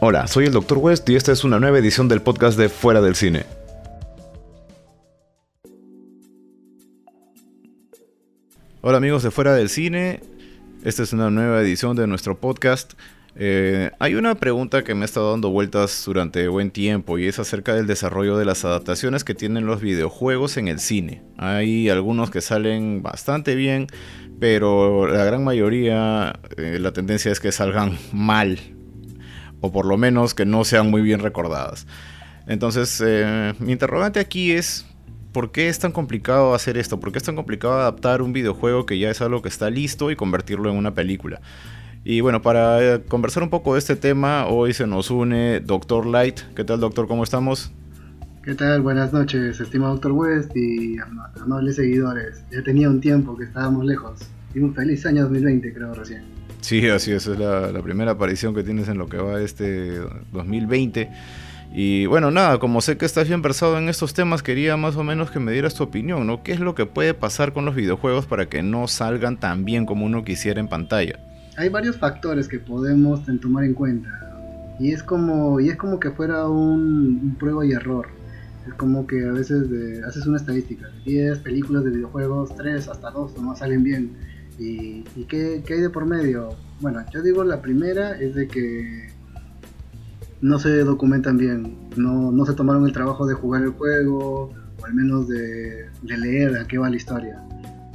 Hola, soy el Dr. West y esta es una nueva edición del podcast de Fuera del Cine. Hola amigos de Fuera del Cine, esta es una nueva edición de nuestro podcast. Eh, hay una pregunta que me ha estado dando vueltas durante buen tiempo y es acerca del desarrollo de las adaptaciones que tienen los videojuegos en el cine. Hay algunos que salen bastante bien, pero la gran mayoría eh, la tendencia es que salgan mal o por lo menos que no sean muy bien recordadas. Entonces, eh, mi interrogante aquí es, ¿por qué es tan complicado hacer esto? ¿Por qué es tan complicado adaptar un videojuego que ya es algo que está listo y convertirlo en una película? Y bueno, para eh, conversar un poco de este tema, hoy se nos une Doctor Light. ¿Qué tal, doctor? ¿Cómo estamos? ¿Qué tal? Buenas noches, estimado Doctor West y amables seguidores. Ya tenía un tiempo que estábamos lejos. Y un feliz año 2020, creo, recién. Sí, así es, es la, la, primera aparición que tienes en lo que va este 2020. Y bueno, nada, como sé que estás bien versado en estos temas, quería más o menos que me dieras tu opinión, ¿no? ¿Qué es lo que puede pasar con los videojuegos para que no salgan tan bien como uno quisiera en pantalla? Hay varios factores que podemos tomar en cuenta. Y es como, y es como que fuera un, un prueba y error. Es como que a veces de, haces una estadística, 10 películas de videojuegos, 3 hasta 2 no salen bien ¿Y, y qué, qué, hay de por medio? Bueno, yo digo la primera es de que no se documentan bien, no, no se tomaron el trabajo de jugar el juego, o al menos de, leer a qué va la historia.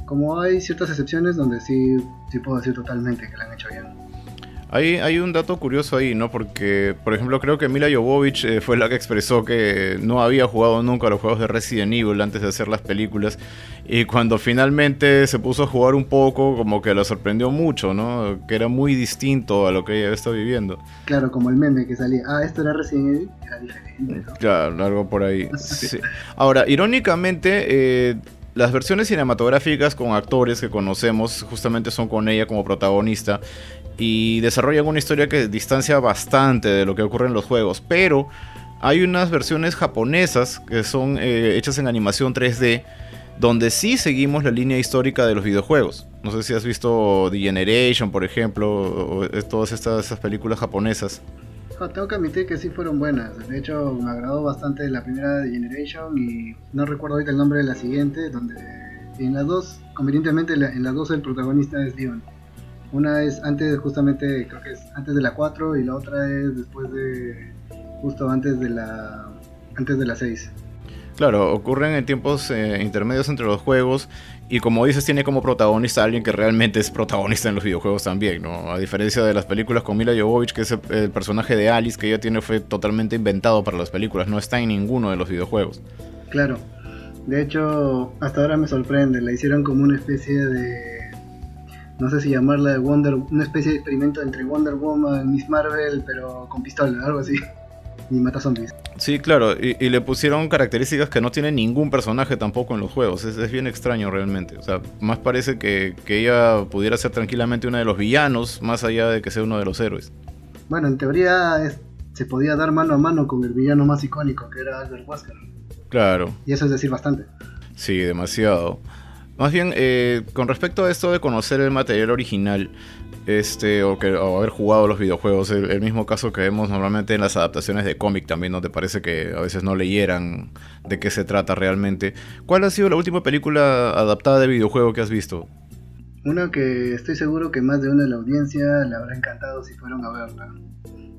Como hay ciertas excepciones donde sí, sí puedo decir totalmente que la han hecho bien. Hay, hay, un dato curioso ahí, ¿no? Porque, por ejemplo, creo que Mila Jovovich eh, fue la que expresó que no había jugado nunca los juegos de Resident Evil antes de hacer las películas. Y cuando finalmente se puso a jugar un poco, como que la sorprendió mucho, ¿no? Que era muy distinto a lo que ella está viviendo. Claro, como el meme que salía, ah, esto era Resident Evil, era diferente. ¿no? Claro, algo por ahí. sí. Ahora, irónicamente... Eh, las versiones cinematográficas con actores que conocemos justamente son con ella como protagonista y desarrollan una historia que distancia bastante de lo que ocurre en los juegos, pero hay unas versiones japonesas que son eh, hechas en animación 3D donde sí seguimos la línea histórica de los videojuegos. No sé si has visto The Generation, por ejemplo, o todas estas, estas películas japonesas. Tengo que admitir que sí fueron buenas. De hecho, me agradó bastante la primera de Generation y no recuerdo ahorita el nombre de la siguiente, donde en las dos, convenientemente en las dos el protagonista es Dion. Una es antes, justamente, creo que es antes de la 4 y la otra es después de, justo antes de la, antes de la 6. Claro, ocurren en tiempos eh, intermedios entre los juegos y como dices tiene como protagonista a alguien que realmente es protagonista en los videojuegos también, ¿no? A diferencia de las películas con Mila Jovovich, que es el, el personaje de Alice que ella tiene fue totalmente inventado para las películas, no está en ninguno de los videojuegos. Claro, de hecho hasta ahora me sorprende, la hicieron como una especie de no sé si llamarla Wonder, una especie de experimento entre Wonder Woman, Miss Marvel, pero con pistola, algo así. Y mata zombies. Sí, claro, y, y, le pusieron características que no tiene ningún personaje tampoco en los juegos. Es, es bien extraño realmente. O sea, más parece que, que, ella pudiera ser tranquilamente una de los villanos, más allá de que sea uno de los héroes. Bueno, en teoría es, se podía dar mano a mano con el villano más icónico, que era Albert Wesker. Claro. Y eso es decir bastante. Sí, demasiado. Más bien, eh, con respecto a esto de conocer el material original, este, o, que, o haber jugado los videojuegos, el, mismo caso que vemos normalmente en las adaptaciones de cómic también, ¿no te parece que a veces no leyeran de qué se trata realmente? ¿Cuál ha sido la última película adaptada de videojuego que has visto? Una que estoy seguro que más de una de la audiencia le habrá encantado si fueron a verla.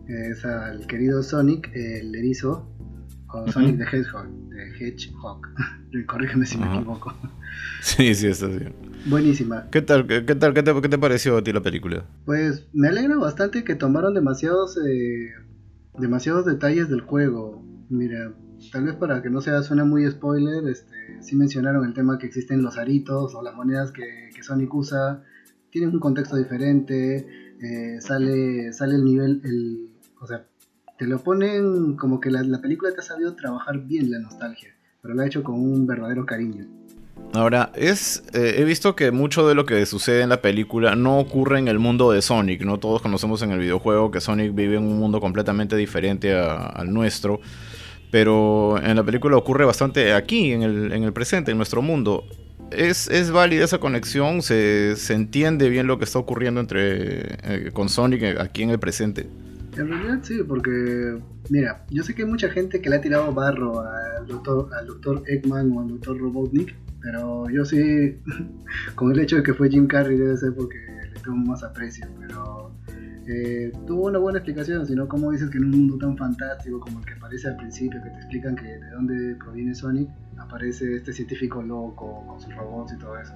Es al querido Sonic, el erizo, o Sonic the Hedgehog, the Hedgehog. Corrígeme si me equivoco. Sí, sí, está bien. Buenísima. ¿Qué tal, qué, qué tal, qué te, qué te, pareció a ti la película? Pues me alegra bastante que tomaron demasiados, eh, demasiados detalles del juego. Mira, tal vez para que no sea suene muy spoiler, este, sí mencionaron el tema que existen los aritos o las monedas que, que Sonic usa. Tienen un contexto diferente, eh, sale, sale el nivel, el, o sea, te lo ponen como que la, la película te ha sabido trabajar bien la nostalgia, pero lo ha hecho con un verdadero cariño. Ahora, es, eh, he visto que mucho de lo que sucede en la película no ocurre en el mundo de Sonic, ¿no? Todos conocemos en el videojuego que Sonic vive en un mundo completamente diferente al nuestro, pero en la película ocurre bastante aquí, en el, en el presente, en nuestro mundo. ¿Es, es válida esa conexión? ¿Se, ¿Se, entiende bien lo que está ocurriendo entre, eh, con Sonic aquí en el presente? En realidad sí, porque, mira, yo sé que hay mucha gente que le ha tirado barro al doctor, al doctor Eggman o al doctor Robotnik, pero yo sí, con el hecho de que fue Jim Carrey debe ser porque le tengo más aprecio, pero eh, tuvo una buena explicación, sino como dices que en un mundo tan fantástico como el que aparece al principio, que te explican que de dónde proviene Sonic, aparece este científico loco con sus robots y todo eso.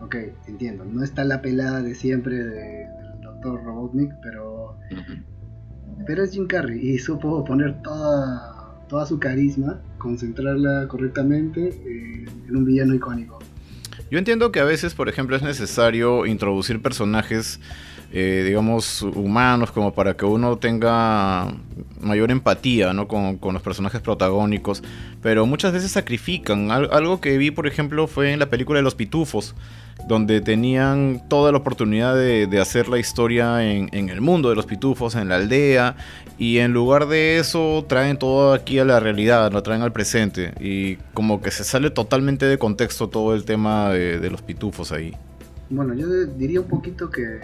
Ok, entiendo, no está la pelada de siempre del doctor Robotnik, pero, pero es Jim Carrey y supo poner toda, toda su carisma, concentrarla correctamente eh, en un villano icónico. Yo entiendo que a veces, por ejemplo, es necesario introducir personajes eh, digamos, humanos, como para que uno tenga mayor empatía ¿no? con, con, los personajes protagónicos, pero muchas veces sacrifican. algo que vi, por ejemplo, fue en la película de Los Pitufos, donde tenían toda la oportunidad de, hacer la historia en, el mundo de los pitufos, en la aldea, y en lugar de eso traen todo aquí a la realidad, lo traen al presente, y como que se sale totalmente de contexto todo el tema de, de los pitufos ahí. Bueno, yo diría un poquito que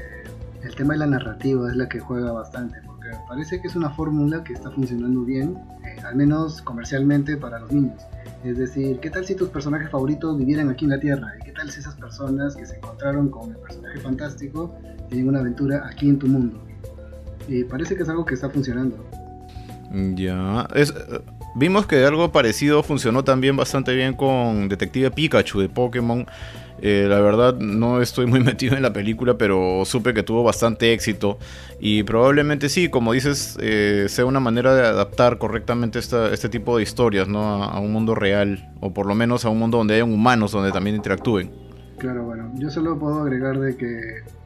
el tema de la narrativa es la que juega bastante, porque parece que es una fórmula que está funcionando bien, eh, al menos comercialmente para los niños. Es decir, ¿qué tal si tus personajes favoritos vivieran aquí en la Tierra? ¿Y qué tal si esas personas que se encontraron con el personaje fantástico tienen una aventura aquí en tu mundo? Y parece que es algo que está funcionando. Ya, es, vimos que algo parecido funcionó también bastante bien con Detective Pikachu de Pokémon eh, la verdad no estoy muy metido en la película, pero supe que tuvo bastante éxito. Y probablemente sí, como dices, eh, sea una manera de adaptar correctamente este tipo de historias ¿no? A, un mundo real, o por lo menos a un mundo donde hayan humanos, donde también interactúen. Claro, bueno, yo solo puedo agregar de que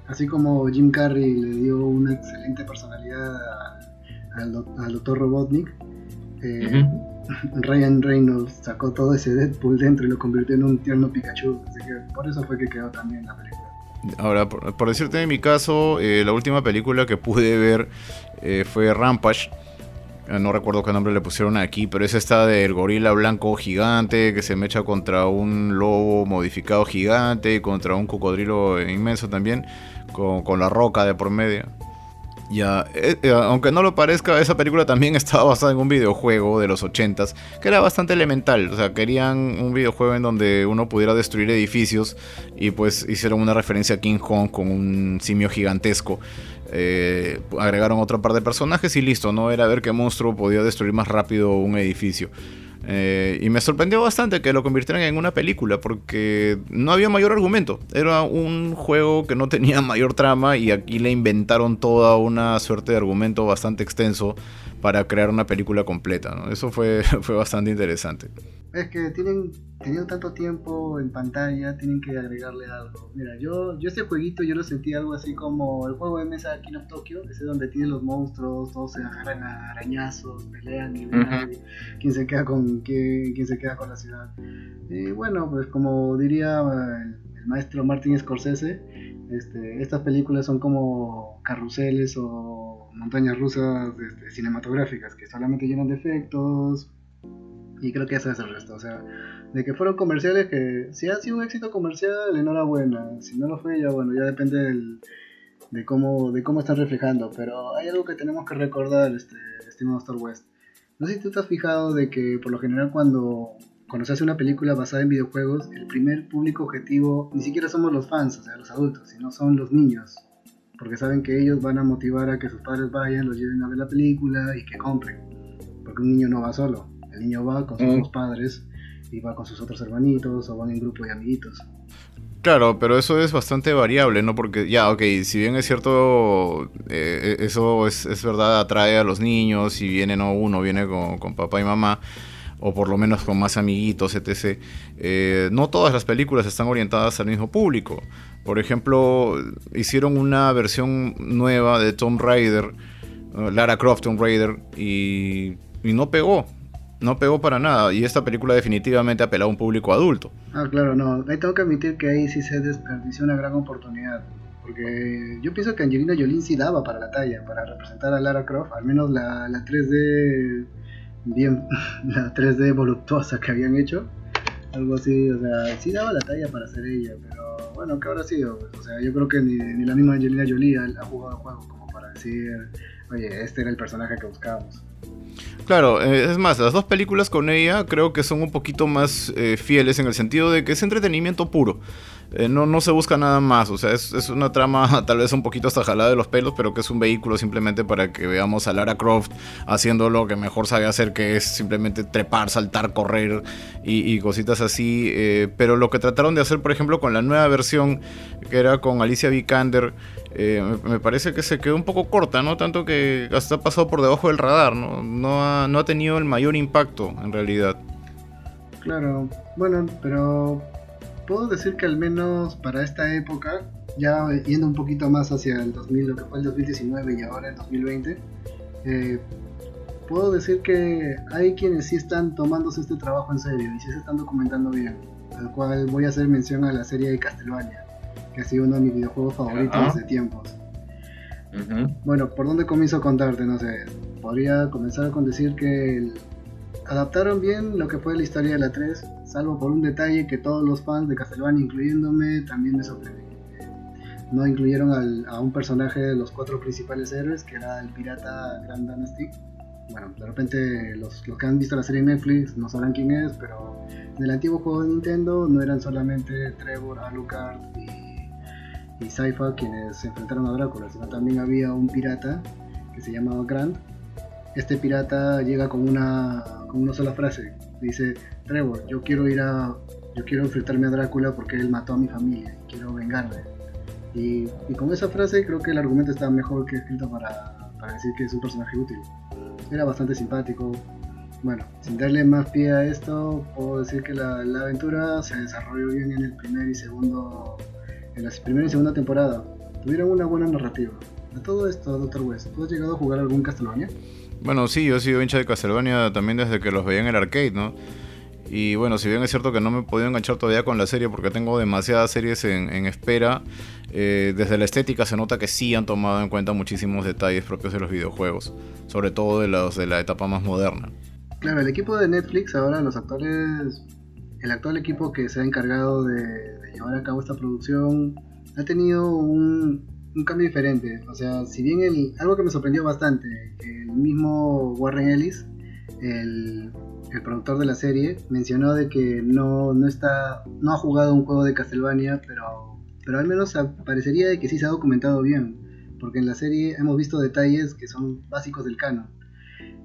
así como Jim Carrey le dio una excelente personalidad al, Dr. Robotnik, eh, Ryan Reynolds sacó todo ese Deadpool dentro y lo convirtió en un tierno Pikachu. Así que por eso fue que quedó también la película. Ahora, por, decirte en mi caso, eh, la última película que pude ver eh, fue Rampage. Eh, no recuerdo qué nombre le pusieron aquí, pero es esta del gorila blanco gigante que se mecha contra un lobo modificado gigante y contra un cocodrilo inmenso también, con la roca de por medio. Ya, eh, eh, aunque no lo parezca, esa película también estaba basada en un videojuego de los 80s, que era bastante elemental. O sea, querían un videojuego en donde uno pudiera destruir edificios y pues hicieron una referencia a King Kong con un simio gigantesco. Eh, agregaron otra par de personajes y listo, no era ver qué monstruo podía destruir más rápido un edificio. Eh, y me sorprendió bastante que lo convirtieran en una película porque no había mayor argumento. Era un juego que no tenía mayor trama y aquí le inventaron toda una suerte de argumento bastante extenso para crear una película completa. Eso fue, fue bastante interesante. Es que tienen tenido tanto tiempo en pantalla, tienen que agregarle algo. Mira, yo, yo este jueguito yo lo sentí algo así como el juego de mesa King of Tokyo, ese donde tienen los monstruos, todos se agarran a arañazos, pelean y quién se queda con quién, quién se queda con la ciudad. Y bueno, pues como diría el, maestro Martin Scorsese, este, estas películas son como carruseles o montañas rusas este, cinematográficas que solamente llenan de efectos y creo que eso es el resto, o sea, de que fueron comerciales que si ha sido un éxito comercial, enhorabuena, si no lo fue ya bueno, ya depende de cómo de cómo están reflejando, pero hay algo que tenemos que recordar, este estimado Star West. No sé si tú te has fijado de que por lo general cuando cuando se hace una película basada en videojuegos, el primer público objetivo ni siquiera somos los fans, o sea, los adultos, sino son los niños. Porque saben que ellos van a motivar a que sus padres vayan, los lleven a ver la película y que compren. Porque un niño no va solo, el niño va con sus dos padres y va con sus otros hermanitos o van en grupo de amiguitos. Claro, pero eso es bastante variable, ¿no? Porque ya, ok, si bien es cierto, eh, eso es, es, verdad, atrae a los niños, si viene no uno, viene con, con papá y mamá, o por lo menos con más amiguitos, etc. Eh, no todas las películas están orientadas al mismo público. Por ejemplo, hicieron una versión nueva de Tomb Raider, uh, Lara Croft Tomb Raider, y, y no pegó no pegó para nada y esta película definitivamente apeló a un público adulto. Ah, claro, no, ahí tengo que admitir que ahí sí se desperdició una gran oportunidad, porque yo pienso que Angelina Jolie sí daba para la talla, para representar a Lara Croft, al menos la 3D bien, la 3D voluptuosa que habían hecho, algo así, o sea, sí daba la talla para ser ella, pero bueno, ¿qué habrá sido? o sea, yo creo que ni, ni la misma Angelina Jolie ha, ha jugado el juego como para decir oye, este era el personaje que buscábamos. Claro, eh, es más, las dos películas con ella creo que son un poquito más eh, fieles en el sentido de que es entretenimiento puro. Eh, no, no se busca nada más, o sea, es, es, una trama tal vez un poquito hasta jalada de los pelos, pero que es un vehículo simplemente para que veamos a Lara Croft haciendo lo que mejor sabe hacer, que es simplemente trepar, saltar, correr y, cositas así. Eh, pero lo que trataron de hacer, por ejemplo, con la nueva versión, que era con Alicia Vikander, eh, me, parece que se quedó un poco corta, ¿no? Tanto que hasta ha pasado por debajo del radar, ¿no? No no ha tenido el mayor impacto en realidad. Claro, bueno, pero puedo decir que al menos para esta época, ya yendo un poquito más hacia el 2000, lo que fue el 2019 y ahora el 2020, eh, puedo decir que hay quienes sí están tomándose este trabajo en serio y sí se están documentando bien. Al cual voy a hacer mención a la serie de Castlevania, que ha sido uno de mis videojuegos favoritos de tiempos. Bueno, ¿por dónde comienzo a contarte? No sé. Podría comenzar con decir que el, adaptaron bien lo que fue la historia de la 3, salvo por un detalle que todos los fans de Castlevania, incluyéndome, también me sorprendió. No incluyeron a un personaje de los cuatro principales héroes, que era el pirata Grand Dynasty. Bueno, de repente los, que han visto la serie Netflix no sabrán quién es, pero en el antiguo juego de Nintendo no eran solamente Trevor, Alucard y, y quienes se enfrentaron a Drácula, sino también había un pirata que se llamaba Grant, este pirata llega con una, con una sola frase. Dice, Trevor, yo quiero ir a... Yo quiero enfrentarme a Drácula porque él mató a mi familia y quiero vengarme. Y, con esa frase creo que el argumento está mejor que escrito para, para decir que es un personaje útil. Era bastante simpático. Bueno, sin darle más pie a esto, puedo decir que la, la aventura se desarrolló bien en el primer y segundo, en la primera y segunda temporada. Tuvieron una buena narrativa. A todo esto, Dr. West, ¿tú has llegado a jugar algún Castlevania? Bueno, sí, yo he sido hincha de Castlevania también desde que los veía en el arcade, ¿no? Y bueno, si bien es cierto que no me he podido enganchar todavía con la serie porque tengo demasiadas series en, espera, eh, desde la estética se nota que sí han tomado en cuenta muchísimos detalles propios de los videojuegos, sobre todo de los de la etapa más moderna. Claro, el equipo de Netflix ahora, los actores, el actual equipo que se ha encargado de llevar a cabo esta producción, ha tenido un, un cambio diferente. O sea, si bien el, algo que me sorprendió bastante, el mismo Warren Ellis, el, el productor de la serie, mencionó de que no, no, está, no ha jugado un juego de Castlevania, pero, pero al menos parecería de que sí se ha documentado bien, porque en la serie hemos visto detalles que son básicos del canon.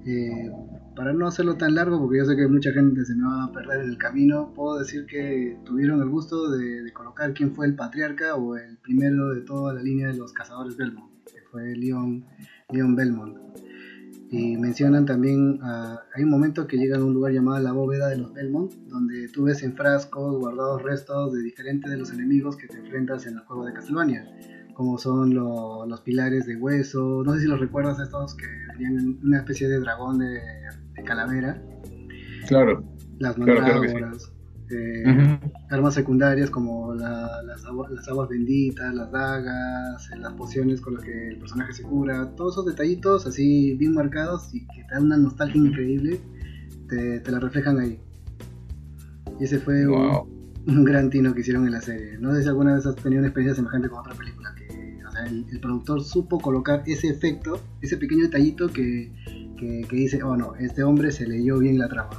Eh, para no hacerlo tan largo, porque yo sé que mucha gente se me va a perder en el camino, puedo decir que tuvieron el gusto de, colocar quién fue el patriarca o el primero de toda la línea de los cazadores Belmont, que fue Leon, Leon Belmont. Y mencionan también, hay un momento que llegan a un lugar llamado la bóveda de los Belmont, donde tú ves en frascos guardados restos de diferentes de los enemigos que te enfrentas en el juego de Castlevania como son los pilares de hueso, no sé si los recuerdas estos que tenían una especie de dragón de, calavera. Claro. Las mandrágoras, eh, armas secundarias como las, aguas, benditas, las dagas, eh, las pociones con las que el personaje se cura, todos esos detallitos así bien marcados y que te dan una nostalgia increíble, te, la reflejan ahí. Y ese fue un, un, gran tino que hicieron en la serie. No sé si alguna vez has tenido una experiencia semejante con otra película el, productor supo colocar ese efecto, ese pequeño detallito que, dice, oh no, este hombre se leyó bien la trama.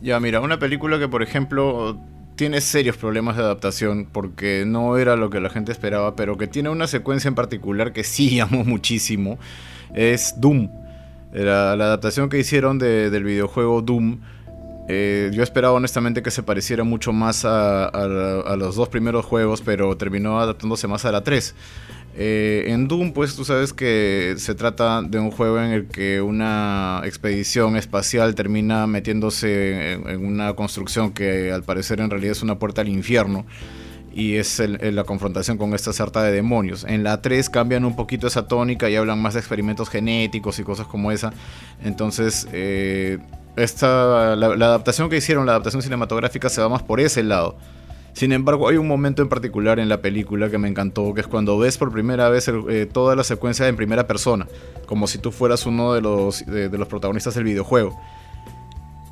Ya, mira, una película que por ejemplo tiene serios problemas de adaptación porque no era lo que la gente esperaba, pero que tiene una secuencia en particular que sí amo muchísimo, es Doom. la adaptación que hicieron del videojuego Doom. Eh, yo esperaba honestamente que se pareciera mucho más a, a, los dos primeros juegos, pero terminó adaptándose más a la 3. Eh, en Doom, pues tú sabes que se trata de un juego en el que una expedición espacial termina metiéndose en, una construcción que al parecer en realidad es una puerta al infierno. Y es la confrontación con esta sarta de demonios. En la 3 cambian un poquito esa tónica y hablan más de experimentos genéticos y cosas como esa. Entonces, eh, esta, la adaptación que hicieron, la adaptación cinematográfica, se va más por ese lado sin embargo, hay un momento en particular en la película que me encantó, que es cuando ves por primera vez eh, toda la secuencia en primera persona, como si tú fueras uno de los, de, los protagonistas del videojuego.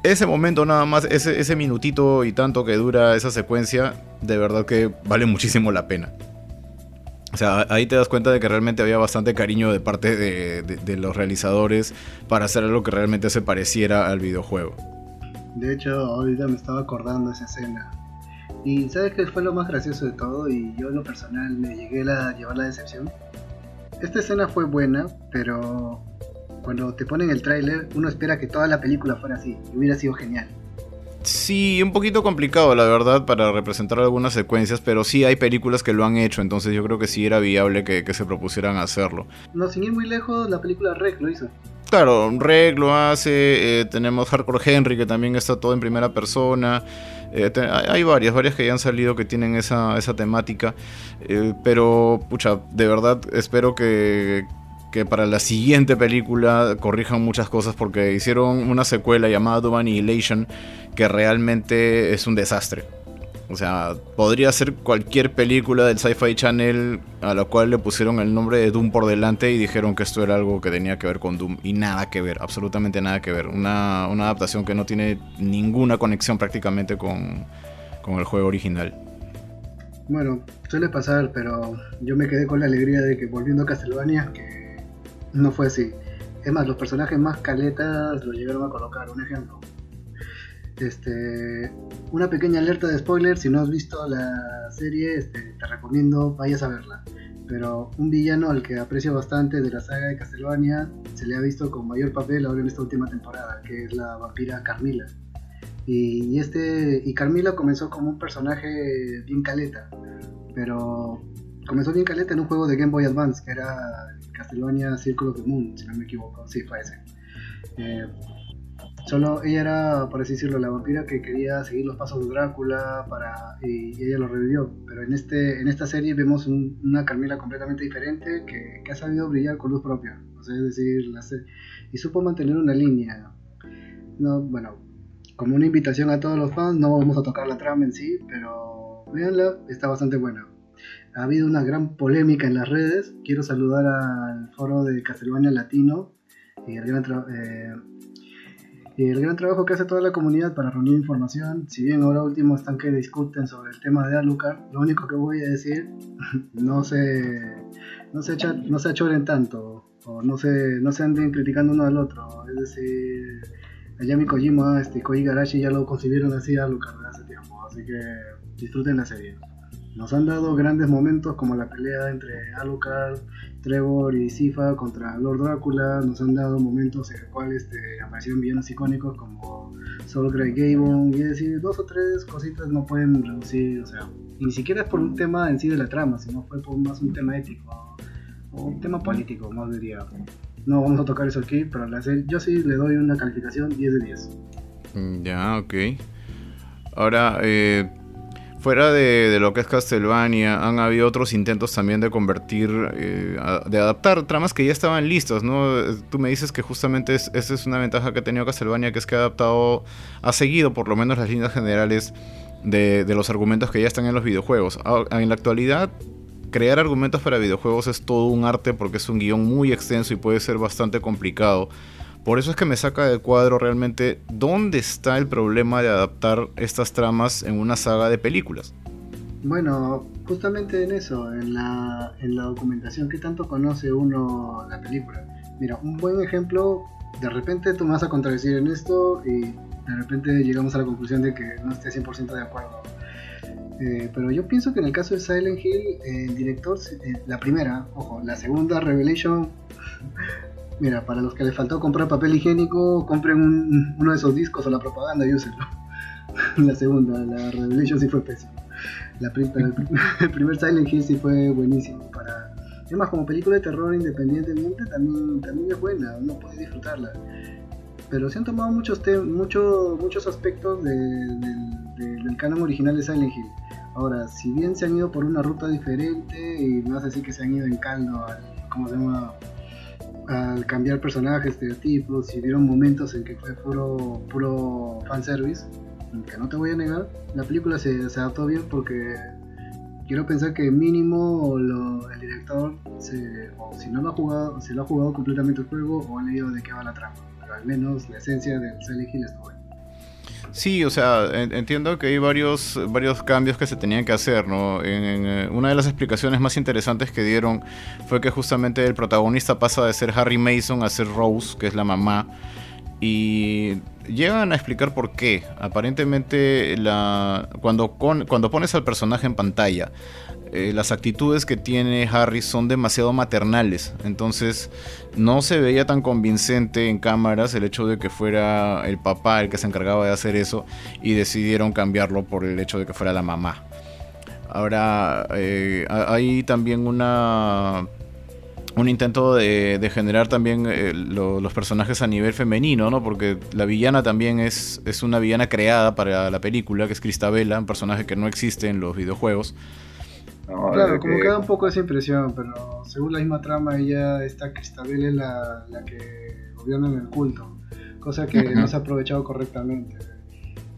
Ese momento nada más, ese, ese minutito y tanto que dura esa secuencia, de verdad que vale muchísimo la pena. O sea, ahí te das cuenta de que realmente había bastante cariño de parte de, los realizadores para hacer algo que realmente se pareciera al videojuego. De hecho, ahorita me estaba acordando esa escena. Y ¿sabes qué fue lo más gracioso de todo? Y yo en lo personal me llegué a llevar la decepción. Esta escena fue buena, pero cuando te ponen el tráiler uno espera que toda la película fuera así. Y hubiera sido genial. Sí, un poquito complicado, la verdad, para representar algunas secuencias, pero sí hay películas que lo han hecho, entonces yo creo que sí era viable que, se propusieran hacerlo. No, sin ir muy lejos, la película Rec lo hizo. Claro, Rec lo hace, eh, tenemos Hardcore Henry, que también está todo en primera persona. Eh, hay varias, varias que ya han salido que tienen esa, esa temática. Eh, pero, pucha, de verdad espero que, que para la siguiente película corrijan muchas cosas porque hicieron una secuela llamada Doom Annihilation que realmente es un desastre. O sea, podría ser cualquier película del Sci-Fi Channel a la cual le pusieron el nombre de Doom por delante y dijeron que esto era algo que tenía que ver con Doom. Y nada que ver, absolutamente nada que ver. Una, adaptación que no tiene ninguna conexión prácticamente con, con el juego original. Bueno, suele pasar, pero yo me quedé con la alegría de que volviendo a Castlevania, que no fue así. Es más, los personajes más caletas lo llegaron a colocar. Un ejemplo. Este, una pequeña alerta de spoiler. Si no has visto la serie, este, te recomiendo vayas a verla. Pero un villano al que aprecio bastante de la saga de Castlevania se le ha visto con mayor papel ahora en esta última temporada, que es la vampira Carmila. Y, este y Carmila comenzó como un personaje bien caleta, pero comenzó bien caleta en un juego de Game Boy Advance que era Castlevania Círculo de Moon, si no me equivoco, sí, fue solo ella era, por así decirlo, la vampira que quería seguir los pasos de Drácula para, y, ella lo revivió. Pero en, este, en esta serie vemos una Carmila completamente diferente que, ha sabido brillar con luz propia. Es decir, y supo mantener una línea. No, bueno, como una invitación a todos los fans, no vamos a tocar la trama en sí, pero véanla, está bastante buena ha habido una gran polémica en las redes. Quiero saludar al foro de Castlevania Latino y el gran, eh, el gran trabajo que hace toda la comunidad para reunir información. Si bien ahora último están que discuten sobre el tema de Alucard, lo único que voy a decir, no se, no se, echa, no se achoren tanto, o no se, no se anden criticando uno al otro. Es decir, Ayami Kojima este, Koji Garashi ya lo concibieron así a Alucard hace tiempo, así que disfruten la serie. Nos han dado grandes momentos como la pelea entre Alucard, Trevor y Sifa contra Lord Drácula. Nos han dado momentos en los cuales este, aparecieron villanos icónicos como Soul Grey Gabon. Y es decir, dos o tres cositas no pueden reducir, o sea, ni siquiera es por un tema en sí de la trama, sino fue por más un tema ético o un tema político, más diría. No vamos a tocar eso aquí, pero la yo sí le doy una calificación 10 de 10. Mm, ya, ok. Ahora, eh, fuera de, lo que es Castlevania, han habido otros intentos también de convertir, eh, de adaptar tramas que ya estaban listas, ¿no? Tú me dices que justamente esa es una ventaja que ha tenido Castlevania, que es que ha adaptado, ha seguido por lo menos las líneas generales de, los argumentos que ya están en los videojuegos. Ah, en la actualidad, crear argumentos para videojuegos es todo un arte porque es un guion muy extenso y puede ser bastante complicado. Por eso es que me saca del cuadro realmente dónde está el problema de adaptar estas tramas en una saga de películas. Bueno, justamente en eso, en la, en la documentación, ¿qué tanto conoce uno la película? Mira, un buen ejemplo, de repente tú me vas a contradecir en esto y de repente llegamos a la conclusión de que no esté 100% de acuerdo. Eh, pero yo pienso que en el caso de Silent Hill, el director, eh, la primera, ojo, la segunda Revelation Mira, para los que les faltó comprar papel higiénico, compren uno de esos discos o la propaganda y úsenlo. la segunda, la Revelation sí fue pésima. La, el primer Silent Hill sí fue buenísimo. Para, además, como película de terror independientemente, también, también es buena, uno puede disfrutarla. Pero se han tomado muchos, muchos, muchos aspectos del canon original de Silent Hill. Ahora, si bien se han ido por una ruta diferente, y no hace así que se han ido en caldo al, ¿cómo se llama? Al cambiar personajes, estereotipos, y vieron momentos en que fue puro, puro fanservice, que no te voy a negar, la película se, se adaptó bien porque quiero pensar que mínimo el director, se, o si no lo ha jugado, si lo ha jugado completamente el juego o ha leído de qué va la trama, pero al menos la esencia del Silent Hill estuvo Sí, o sea, entiendo que hay varios, varios cambios que se tenían que hacer, ¿no? En, eh, una de las explicaciones más interesantes que dieron fue que justamente el protagonista pasa de ser Harry Mason a ser Rose, que es la mamá, y llegan a explicar por qué. Aparentemente, la, cuando, cuando pones al personaje en pantalla, eh, las actitudes que tiene Harry son demasiado maternales. Entonces no se veía tan convincente en cámaras el hecho de que fuera el papá el que se encargaba de hacer eso y decidieron cambiarlo por el hecho de que fuera la mamá. Ahora eh, hay también una un intento de, generar también eh, los personajes a nivel femenino, ¿no? Porque la villana también es, es una villana creada para la película, que es Cristabella, un personaje que no existe en los videojuegos claro, como que... da un poco esa impresión, pero según la misma trama, ella, esta Cristabel es la, la que gobierna en el culto, cosa que no se ha aprovechado correctamente.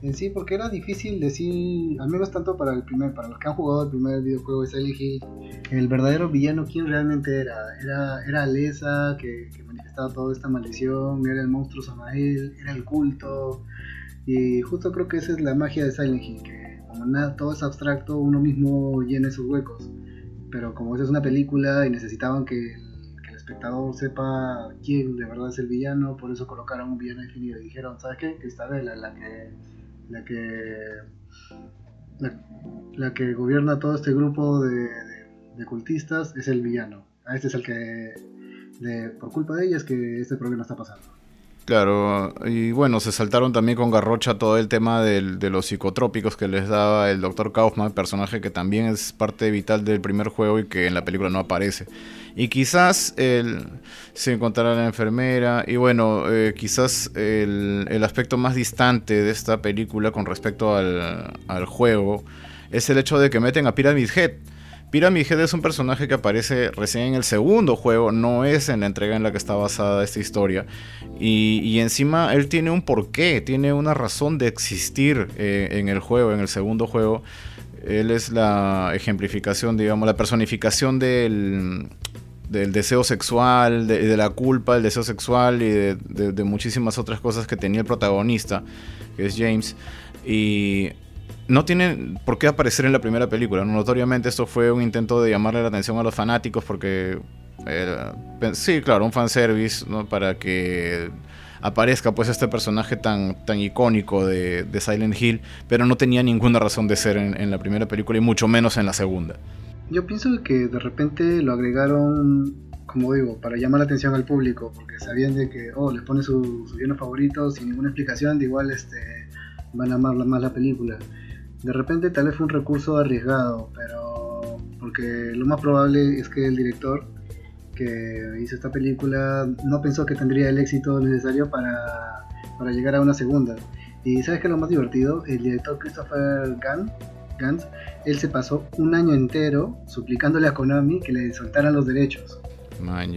En sí, porque era difícil decir, al menos tanto para el primer, para los que han jugado el primer videojuego de Silent Hill, el verdadero villano, quién realmente era. Era, era Alesa, que, que manifestaba toda esta maldición, era el monstruo Samael, era el culto. Y justo creo que esa es la magia de Silent Hill, que nada, todo es abstracto, uno mismo llena esos huecos. Pero como esa es una película y necesitaban que el, espectador sepa quién de verdad es el villano, por eso colocaron un villano definido. Y dijeron, ¿sabes qué? Cristabella, la que. la que. la, que gobierna todo este grupo de, cultistas es el villano. Este es el que. por culpa de ella es que este problema está pasando. Claro, y bueno, se saltaron también con Garrocha todo el tema de los psicotrópicos que les daba el Dr. Kaufman, personaje que también es parte vital del primer juego y que en la película no aparece. Y quizás el, se encontrará la enfermera, y bueno, eh, quizás el, el, aspecto más distante de esta película con respecto al, al juego es el hecho de que meten a Pyramid Head Pyramid Head es un personaje que aparece recién en el segundo juego, no es en la entrega en la que está basada esta historia. Y, encima él tiene un porqué, tiene una razón de existir eh, en el juego, en el segundo juego. Él es la ejemplificación, digamos, la personificación del, deseo sexual, de, la culpa del deseo sexual y de, muchísimas otras cosas que tenía el protagonista, que es James. Y no tiene por qué aparecer en la primera película. Notoriamente esto fue un intento de llamarle la atención a los fanáticos porque... sí, claro, un fanservice ¿no? para que aparezca pues este personaje tan, tan icónico de, Silent Hill, pero no tenía ninguna razón de ser en, la primera película y mucho menos en la segunda. Yo pienso que de repente lo agregaron, como digo, para llamar la atención al público, porque sabían de que, oh, les pone su, su favorito sin ninguna explicación, de igual este, van a amar más la película. De repente tal vez fue un recurso arriesgado, pero porque lo más probable es que el director que hizo esta película no pensó que tendría el éxito necesario para, para llegar a una segunda. Y sabes que lo más divertido, el director Christopher Gans, él se pasó un año entero suplicándole a Konami que le soltaran los derechos. Man,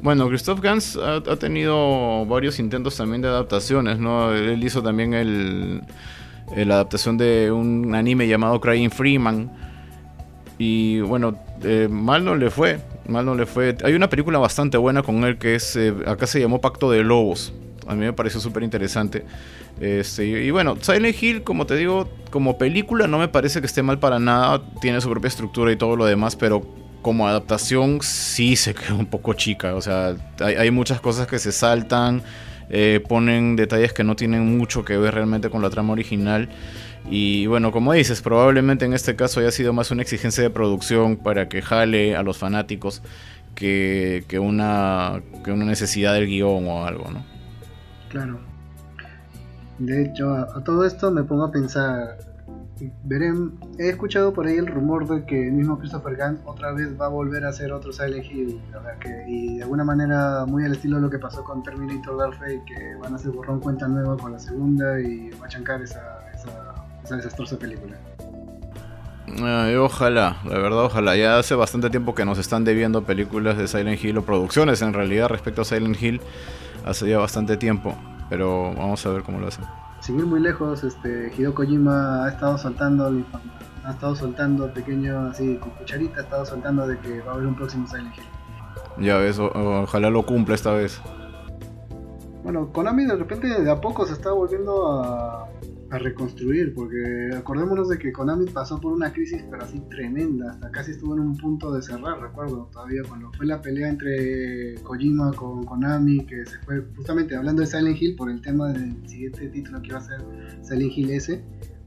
Bueno, Christoph Gans ha, tenido varios intentos también de adaptaciones, ¿no? Él hizo también el la adaptación de un anime llamado Crying Freeman. Y bueno, eh, mal no le fue, mal no le fue. Hay una película bastante buena con él que es, eh, acá se llamó Pacto de Lobos. A mí me pareció súper interesante. Este, y bueno, Silent Hill, como te digo, como película no me parece que esté mal para nada. Tiene su propia estructura y todo lo demás, pero como adaptación sí se quedó un poco chica. O sea, hay muchas cosas que se saltan. Eh, ponen detalles que no tienen mucho que ver realmente con la trama original. Y bueno, como dices, probablemente en este caso haya sido más una exigencia de producción para que jale a los fanáticos que, una, que una necesidad del guion o algo, ¿no? Claro. De hecho, a todo esto me pongo a pensar, he escuchado por ahí el rumor de que el mismo Christopher Gant otra vez va a volver a hacer otro Silent Hill, que, y de alguna manera muy al estilo de lo que pasó con Terminator Dark que van a hacer borrón cuenta nueva con la segunda y va a chancar esa, esa, desastrosa película. ojalá, la verdad ojalá. Ya hace bastante tiempo que nos están debiendo películas de Silent Hill o producciones en realidad respecto a Silent Hill. Hace ya bastante tiempo, pero vamos a ver cómo lo hacen sin ir muy lejos, este, Hideo Kojima ha estado soltando, ha estado soltando pequeño, así, con cucharita, ha estado soltando de que va a haber un próximo Silent Hill. Ya ves, ojalá lo cumpla esta vez. Bueno, Konami de repente de a poco se está volviendo a, a reconstruir, porque acordémonos de que Konami pasó por una crisis pero así tremenda, hasta casi estuvo en un punto de cerrar, recuerdo todavía cuando fue la pelea entre Kojima con Konami, que se fue justamente hablando de Silent Hill por el tema del siguiente título que iba a ser Silent Hill S,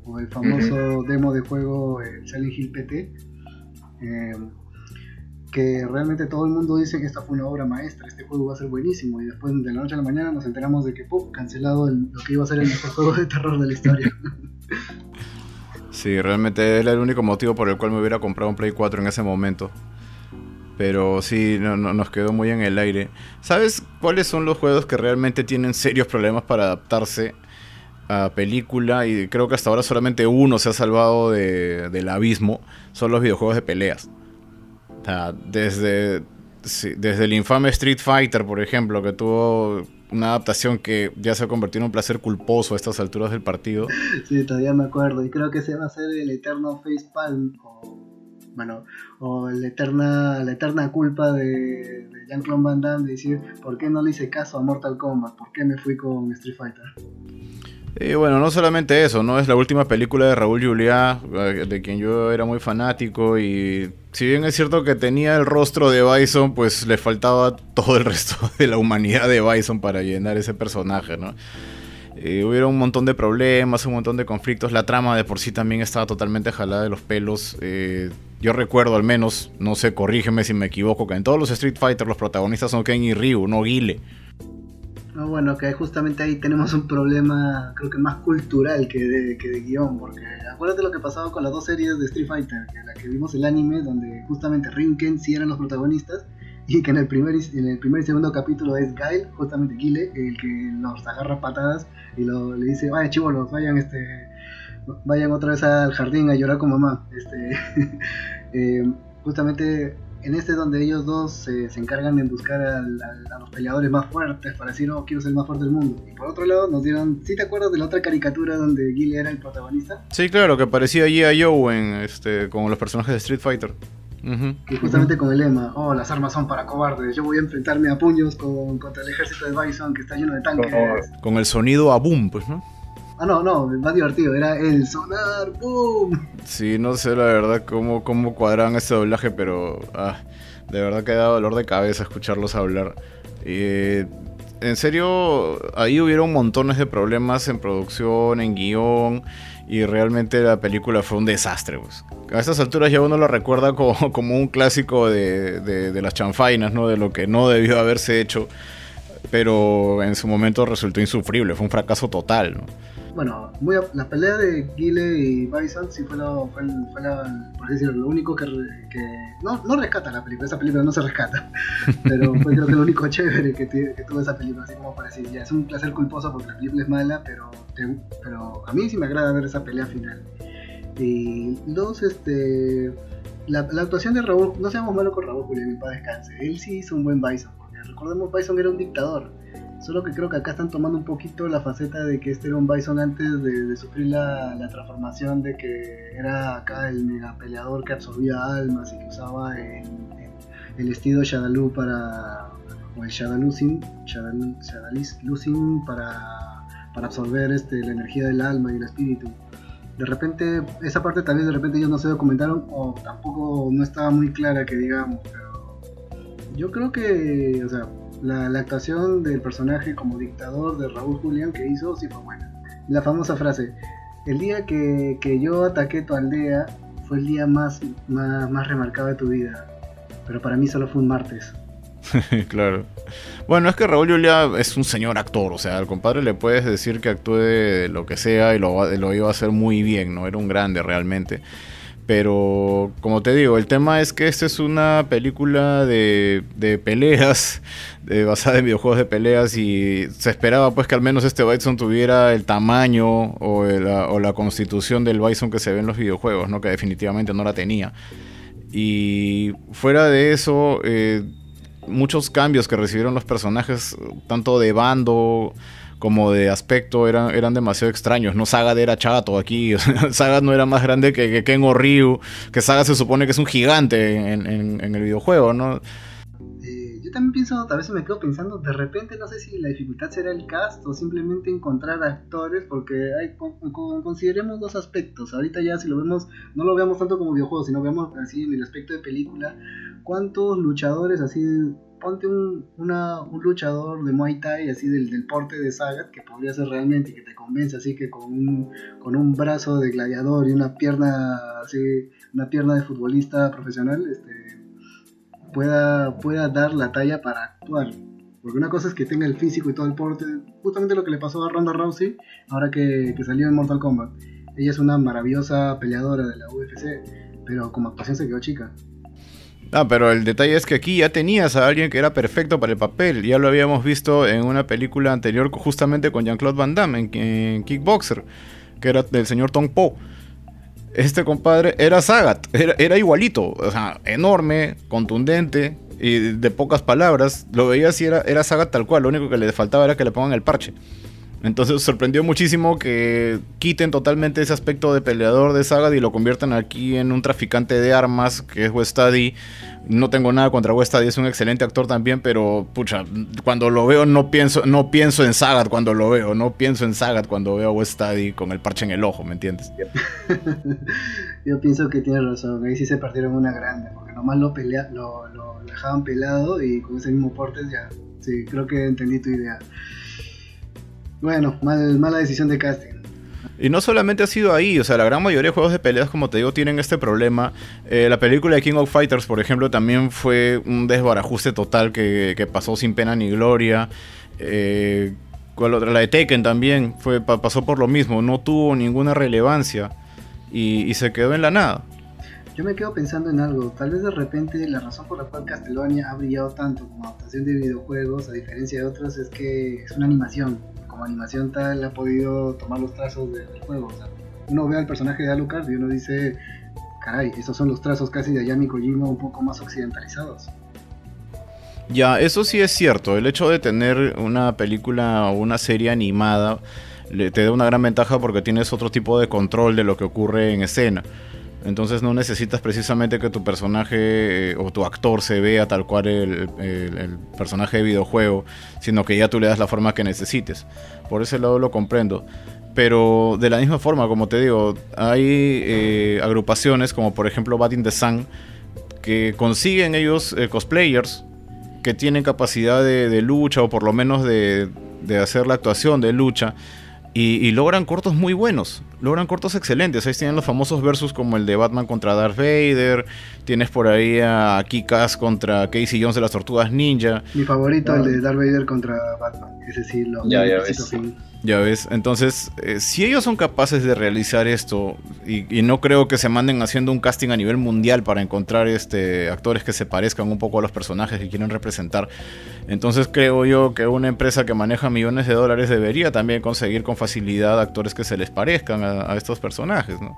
o el famoso demo de juego el Silent Hill PT. Eh, que realmente todo el mundo dice que esta fue una obra maestra, este juego va a ser buenísimo y después de la noche a la mañana nos enteramos de que ¡pum! cancelado lo que iba a ser el mejor juego de terror de la historia. Sí, realmente era el único motivo por el cual me hubiera comprado un Play 4 en ese momento. Pero sí, no, nos quedó muy en el aire. ¿Sabes cuáles son los juegos que realmente tienen serios problemas para adaptarse a película? Y creo que hasta ahora solamente uno se ha salvado del abismo. Son los videojuegos de peleas desde, desde el infame Street Fighter, por ejemplo, que tuvo una adaptación que ya se ha convertido en un placer culposo a estas alturas del partido. Sí, todavía me acuerdo. Y creo que se va a hacer el eterno facepalm o bueno, o la eterna, la eterna culpa de, de Jean-Claude Van Damme de decir, ¿por qué no le hice caso a Mortal Kombat? ¿Por qué me fui con Street Fighter? Y bueno, no solamente eso, ¿no? Es la última película de Raúl Juliá, eh, de quien yo era muy fanático y si bien es cierto que tenía el rostro de Bison, pues le faltaba todo el resto de la humanidad de Bison para llenar ese personaje, ¿no? Eh, hubo un montón de problemas, un montón de conflictos, la trama de por sí también estaba totalmente jalada de los pelos. Eh, yo recuerdo al menos, no sé, corrígeme si me equivoco, que en todos los Street Fighter los protagonistas son Ken y Ryu, no Guile. No, bueno, que justamente ahí tenemos un problema, creo que más cultural que de, que de guion, porque acuérdate lo que pasaba con las dos series de Street Fighter, que la que vimos el anime, donde justamente Rinken sí eran los protagonistas, y que en el primer y, en el primer y segundo capítulo es Gail, justamente Guile, el que los agarra patadas y lo, le dice, vaya chivolos, vayan este vayan otra vez al jardín a llorar con mamá. Este, eh, justamente en este donde ellos dos se encargan de buscar a los peleadores más fuertes para decir, oh, quiero ser el más fuerte del mundo. Y por otro lado nos dieron, ¿sí te acuerdas de la otra caricatura donde Gilly era el protagonista? Sí, claro, que parecía allí a Joe en, este, como los personajes de Street Fighter. Y justamente con el lema, oh, las armas son para cobardes, yo voy a enfrentarme a puños con, contra el ejército de Bison que está lleno de tanques. Con el sonido a boom, pues, ¿no? Ah, no, no, más divertido, era el sonar, ¡boom! Sí, no sé la verdad cómo, cómo cuadraban ese doblaje, pero ah, de verdad que da dolor de cabeza escucharlos hablar. en serio, ahí hubieron montones de problemas en producción, en guion, y realmente la película fue un desastre. Pues. A estas alturas ya uno lo recuerda como, como un clásico de, de, de las chanfainas, ¿no? de lo que no debió haberse hecho, pero en su momento resultó insufrible, fue un fracaso total. ¿no? Bueno, muy la pelea de Guile y Bison sí fue, lo, fue, la, por decirlo, lo único que, no, no rescata la película, esa película no se rescata, pero fue creo que lo único chévere que, que tuvo esa película, así como para decir, ya es un placer culposo porque la película es mala, pero, pero a mí sí me agrada ver esa pelea final. Y dos, este, la, la actuación de Raúl, no seamos malos con Raúl Julián, para descanse, él sí hizo un buen Bison, porque recordemos Bison era un dictador Solo que creo que acá están tomando un poquito la faceta de que este era un Bison antes de, sufrir la, transformación de que era acá el mega peleador que absorbía almas y que usaba el, el estilo Shadaloo para. o el Shadalusin, para, para absorber este, la energía del alma y el espíritu. De repente, esa parte tal vez de repente ellos no se documentaron o tampoco no estaba muy clara que digamos, pero yo creo que, o sea, la, actuación del personaje como dictador de Raúl Julián que hizo sí fue buena. La famosa frase, el día que, yo ataqué tu aldea fue el día más, más, remarcado de tu vida, pero para mí solo fue un martes. claro. Bueno, es que Raúl Julián es un señor actor, o sea, al compadre le puedes decir que actúe lo que sea y lo, lo iba a hacer muy bien, ¿no? Era un grande realmente. Pero, como te digo, el tema es que esta es una película de, de peleas, basada en videojuegos de peleas, y se esperaba pues que al menos este Bison tuviera el tamaño o, o la constitución del Bison que se ve en los videojuegos, ¿no? que definitivamente no la tenía. Y fuera de eso, eh, muchos cambios que recibieron los personajes, tanto de bando como de aspecto eran, eran demasiado extraños. No Saga era chato aquí. Saga no era más grande que, que Ken Ryu. Que Saga se supone que es un gigante en, el videojuego, ¿no? Eh, yo también pienso, a veces me quedo pensando, de repente no sé si la dificultad será el cast o simplemente encontrar actores, porque hay, consideremos dos aspectos. Ahorita ya si lo vemos, no lo veamos tanto como videojuego, sino veamos así en el aspecto de película, cuántos luchadores así ponte un, un luchador de Muay Thai así del, del, porte de Sagat que podría ser realmente y que te convence así que con un, con un brazo de gladiador y una pierna así, una pierna de futbolista profesional, este, pueda, pueda dar la talla para actuar. Porque una cosa es que tenga el físico y todo el porte, justamente lo que le pasó a Ronda Rousey ahora que, que salió en Mortal Kombat. Ella es una maravillosa peleadora de la UFC, pero como actuación se quedó chica. Ah, pero el detalle es que aquí ya tenías a alguien que era perfecto para el papel. Ya lo habíamos visto en una película anterior justamente con Jean-Claude Van Damme en, Kickboxer, que era del señor Tong Po. Este compadre era Sagat, era, igualito, o sea, enorme, contundente y de pocas palabras. Lo veías y era, era Sagat tal cual, lo único que le faltaba era que le pongan el parche. Entonces sorprendió muchísimo que quiten totalmente ese aspecto de peleador de Sagat y lo conviertan aquí en un traficante de armas, que es Westady. No tengo nada contra Westady, es un excelente actor también, pero pucha, cuando lo veo no pienso, no pienso en Sagat cuando lo veo, no pienso en Sagat cuando veo a Westady con el parche en el ojo, ¿me entiendes? Yo pienso que tienes razón, ahí sí se partieron una grande, porque nomás lo, pelea, lo, lo dejaban pelado y con ese mismo porte ya, sí, creo que entendí tu idea. Bueno, mala decisión de casting. Y no solamente ha sido ahí, o sea, la gran mayoría de juegos de peleas, como te digo, tienen este problema. Eh, la película de King of Fighters, por ejemplo, también fue un desbarajuste total que, pasó sin pena ni gloria. Eh, La de Tekken también fue, pasó por lo mismo, no tuvo ninguna relevancia y, se quedó en la nada. Yo me quedo pensando en algo, tal vez de repente la razón por la cual Castlevania ha brillado tanto como adaptación de videojuegos, a diferencia de otros, es que es una animación animación tal ha podido tomar los trazos del juego. uno ve al personaje de Alucard y uno dice, caray, esos son los trazos casi de Ayami Kojima un poco más occidentalizados. Ya, eso sí es cierto. El hecho de tener una película o una serie animada te da una gran ventaja porque tienes otro tipo de control de lo que ocurre en escena. Entonces no necesitas precisamente que tu personaje eh, o tu actor se vea tal cual el, personaje de videojuego, sino que ya tú le das la forma que necesites. Por ese lado lo comprendo. Pero de la misma forma, como te digo, hay eh, agrupaciones como por ejemplo Bad in the Sun que consiguen ellos eh, cosplayers que tienen capacidad de, lucha o por lo menos de hacer la actuación de lucha y, logran cortos muy buenos, logran cortos excelentes. Ahí tienen los famosos versus como el de Batman contra Darth Vader. Tienes por ahí a Kikas contra Casey Jones de las Tortugas Ninja. Mi favorito, el de Darth Vader contra Batman. Ese sí lo ya, ya ya ves, entonces, eh, si ellos son capaces de realizar esto, y, no creo que se manden haciendo un casting a nivel mundial para encontrar este, actores que se parezcan un poco a los personajes que quieren representar, entonces creo yo que una empresa que maneja millones de dólares debería también conseguir con facilidad actores que se les parezcan a, estos personajes, ¿no?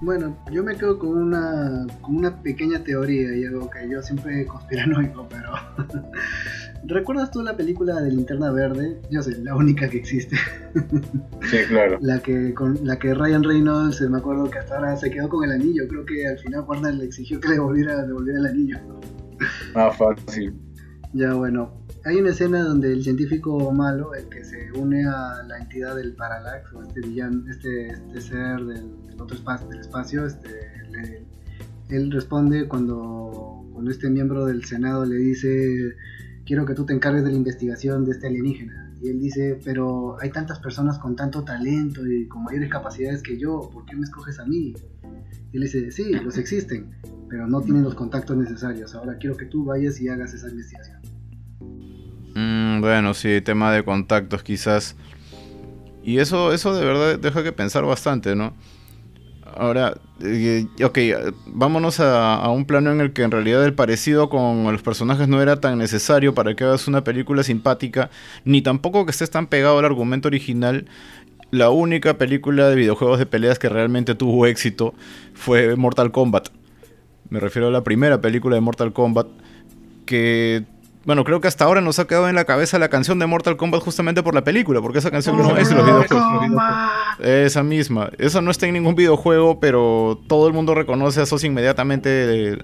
Bueno, yo me quedo con una, con una pequeña teoría y algo que yo siempre conspiranoico, pero ¿Recuerdas tú la película de Linterna Verde? Yo sé, la única que existe. Sí, claro. la que con la que Ryan Reynolds, me acuerdo que hasta ahora se quedó con el anillo. Creo que al final Warner le exigió que le volviera a devolver el anillo. Ah, fácil. Ya, bueno. Hay una escena donde el científico malo, el que se une a la entidad del Parallax, o este villano, este, este ser del, otro espacio, del espacio, este, él responde cuando, cuando este miembro del Senado le dice quiero que tú te encargues de la investigación de este alienígena. Y él dice, pero hay tantas personas con tanto talento y con mayores capacidades que yo, ¿por qué me escoges a mí? Y él dice, sí, los existen, pero no tienen los contactos necesarios. Ahora quiero que tú vayas y hagas esa investigación. Mm, bueno, sí, tema de contactos quizás. Y eso, eso de verdad deja que pensar bastante, ¿no? Ahora, eh, ok, vámonos a, un plano en el que en realidad el parecido con los personajes no era tan necesario para que hagas una película simpática, ni tampoco que estés tan pegado al argumento original. La única película de videojuegos de peleas que realmente tuvo éxito fue Mortal Kombat. Me refiero a la primera película de Mortal Kombat que bueno, creo que hasta ahora nos ha quedado en la cabeza la canción de Mortal Kombat justamente por la película, porque esa canción no es de los videojuegos. Esa misma. Esa no está en ningún videojuego, pero todo el mundo reconoce, asocia inmediatamente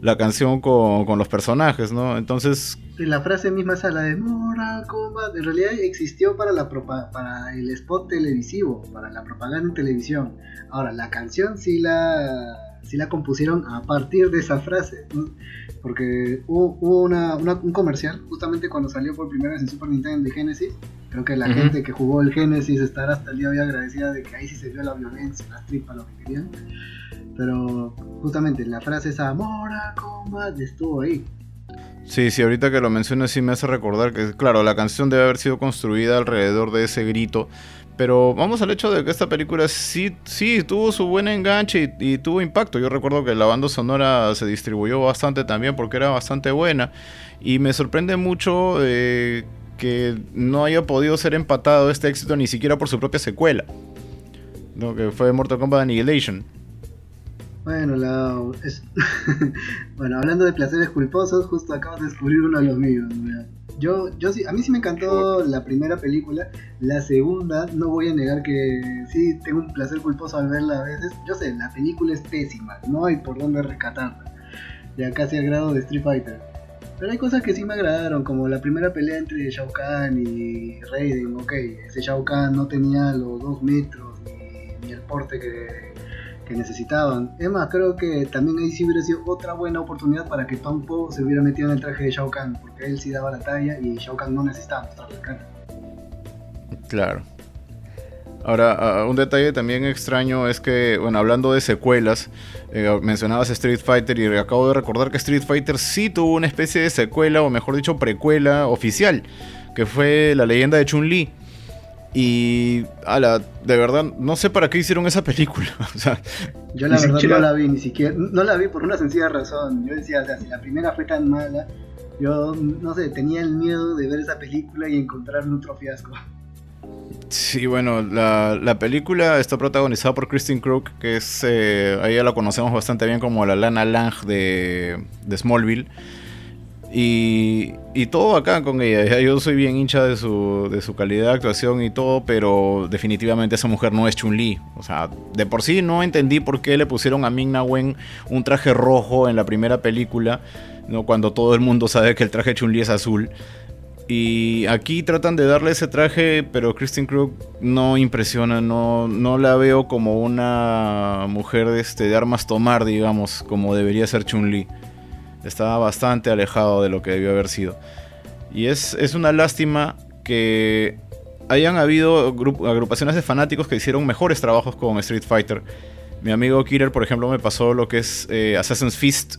la canción con, los personajes, ¿no? Entonces... La frase misma es la de Mortal Kombat. En realidad existió para, la para el spot televisivo, para la propaganda en televisión. Ahora, la canción sí la, sí la compusieron a partir de esa frase. Porque hubo, un comercial justamente cuando salió por primera vez en Super Nintendo y Genesis. Creo que la gente que jugó el Genesis estará hasta el día de hoy agradecida de que ahí sí se vio la violencia, las tripas, lo que querían. Pero justamente la frase esa Mora Combat estuvo ahí. Sí, sí, ahorita que lo mencionas sí me hace recordar que, claro, la canción debe haber sido construida alrededor de ese grito. Pero vamos al hecho de que esta película sí, sí tuvo su buen enganche y, tuvo impacto. Yo recuerdo que la banda sonora se distribuyó bastante también porque era bastante buena. Y me sorprende mucho eh, que no haya podido ser empatado este éxito ni siquiera por su propia secuela. ¿no? Que fue Mortal Kombat Annihilation. Bueno, la, bueno, hablando de placeres culposos, justo acabo de descubrir uno de los míos. Yo, yo sí, a mí sí me encantó la primera película. La segunda, no voy a negar que sí tengo un placer culposo al verla a veces. Yo sé, la película es pésima, no hay por dónde rescatarla. Ya casi al grado de Street Fighter. Pero hay cosas que sí me agradaron, como la primera pelea entre Shao Kahn y Raiden. Ok, ese Shao Kahn no tenía los dos metros ni, ni el porte que que necesitaban. Es más, creo que también ahí sí hubiera sido otra buena oportunidad para que Tom Poe se hubiera metido en el traje de Shao Kahn, porque él sí daba la talla y Shao Kahn no necesitaba mostrar la cara. Claro. Ahora, un detalle también extraño es que, bueno, hablando de secuelas, eh, mencionabas Street Fighter y acabo de recordar que Street Fighter sí tuvo una especie de secuela, o mejor dicho, precuela oficial, que fue la leyenda de Chun-Li y, ala, de verdad, no sé para qué hicieron esa película. O sea, yo la verdad no la vi ni siquiera. No la vi por una sencilla razón. Yo decía, o sea, si la primera fue tan mala, yo, no sé, tenía el miedo de ver esa película y encontrar otro fiasco. Sí, bueno, la, la película está protagonizada por Christine Crook, que es, eh, ahí ya la conocemos bastante bien como la Lana Lang de, de Smallville. Y, y, todo acá con ella. Yo soy bien hincha de su, de su calidad de actuación y todo, pero definitivamente esa mujer no es Chun-Li. O sea, de por sí no entendí por qué le pusieron a Ming-Na un traje rojo en la primera película, ¿no? cuando todo el mundo sabe que el traje Chun-Li es azul. Y aquí tratan de darle ese traje, pero Kristen Krug no impresiona, no, no la veo como una mujer de, este, de armas tomar, digamos, como debería ser Chun-Li estaba bastante alejado de lo que debió haber sido. Y es, es una lástima que hayan habido agrupaciones de fanáticos que hicieron mejores trabajos con Street Fighter. Mi amigo Killer, por ejemplo, me pasó lo que es eh, Assassin's Fist,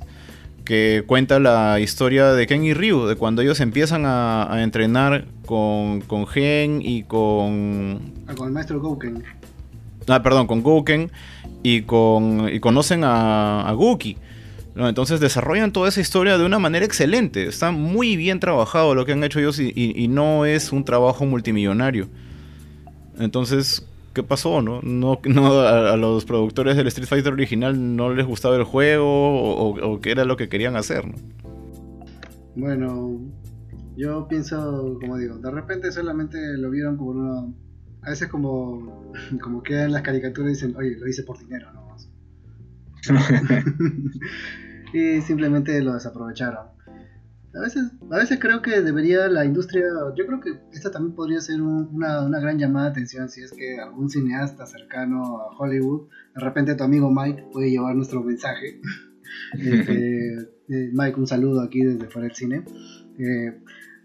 que cuenta la historia de Ken y Ryu, de cuando ellos empiezan a, entrenar con, con Gen y con... Ah, con el maestro Gouken. Ah, perdón, con Gouken y, con, y conocen a, a Guki. Entonces desarrollan toda esa historia de una manera excelente. Está muy bien trabajado lo que han hecho ellos y, no es un trabajo multimillonario. Entonces, ¿qué pasó? No, no, a, los productores del Street Fighter original no les gustaba el juego o, qué era lo que querían hacer. Bueno, yo pienso, como digo, de repente solamente lo vieron como una... A veces como, como quedan las caricaturas y dicen, oye, lo hice por dinero, ¿no? y simplemente lo desaprovecharon. A veces, a veces creo que debería la industria, yo creo que esta también podría ser una, una, gran llamada de atención si es que algún cineasta cercano a Hollywood, de repente tu amigo Mike puede llevar nuestro mensaje. Este, eh, Mike, un saludo aquí desde fuera del cine. Eh,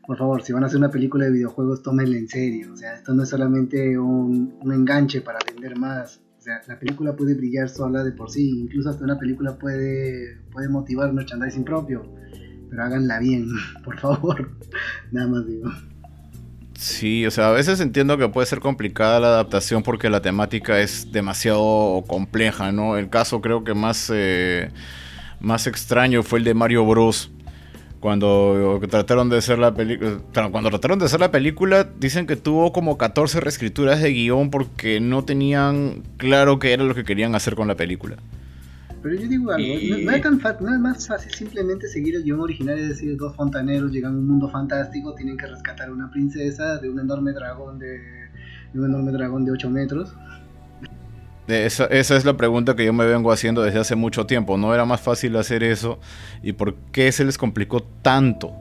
por favor, si van a hacer una película de videojuegos, tómenla en serio. O sea, esto no es solamente un, un enganche para vender más sea, la película puede brillar sola de por sí, incluso hasta una película puede, puede motivar merchandising propio, pero háganla bien, por favor, nada más digo. Sí, o sea, a veces entiendo que puede ser complicada la adaptación porque la temática es demasiado compleja, ¿no? El caso creo que más, eh, más extraño fue el de Mario Bros cuando trataron de hacer la película, cuando trataron de hacer la película, dicen que tuvo como 14 reescrituras de guion porque no tenían claro qué era lo que querían hacer con la película. Pero yo digo algo, no, es tan no es más fácil simplemente seguir el guion original y decir dos fontaneros llegan a un mundo fantástico, tienen que rescatar a una princesa de un enorme dragón de, de un enorme dragón de 8 metros Esa, esa, es la pregunta que yo me vengo haciendo desde hace mucho tiempo. ¿No era más fácil hacer eso? ¿Y por qué se les complicó tanto?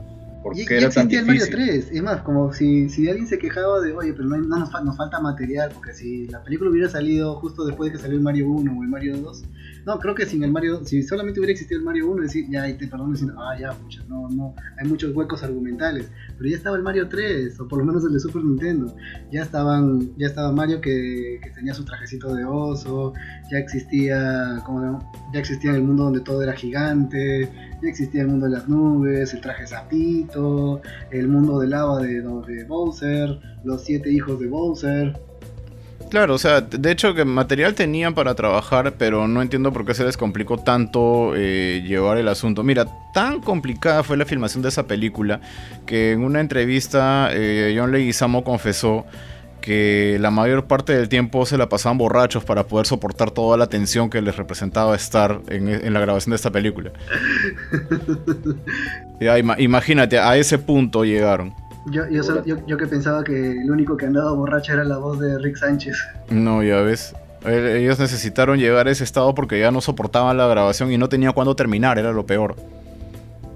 ¿Por qué era existía el Mario 3. Es más, como si, si alguien se quejaba de, oye, pero no, nos, nos, falta material, porque si la película hubiera salido justo después de que salió el Mario 1 o el Mario 2, no, creo que sin el Mario, si solamente hubiera existido el Mario 1, decir, ya, y te diciendo, ah, ya, no, no, hay muchos huecos argumentales. Pero ya estaba el Mario 3, o por lo menos el de Super Nintendo. Ya estaban, ya estaba Mario que, que tenía su trajecito de oso, ya existía, ¿cómo Ya existía el mundo donde todo era gigante, ya existía el mundo de las nubes, el traje zapito, el mundo de lava de, de Bowser, los siete hijos de Bowser. Claro, o sea, de hecho que material tenían para trabajar, pero no entiendo por qué se les complicó tanto eh, llevar el asunto. Mira, tan complicada fue la filmación de esa película que en una entrevista eh, John Leguizamo confesó que la mayor parte del tiempo se la pasaban borrachos para poder soportar toda la tensión que les representaba estar en, la grabación de esta película. imagínate, a ese punto llegaron. Yo, yo, yo, que pensaba que el único que andaba borracho era la voz de Rick Sánchez. No, ya ves. Ellos necesitaron llegar a ese estado porque ya no soportaban la grabación y no tenía cuándo terminar, era lo peor.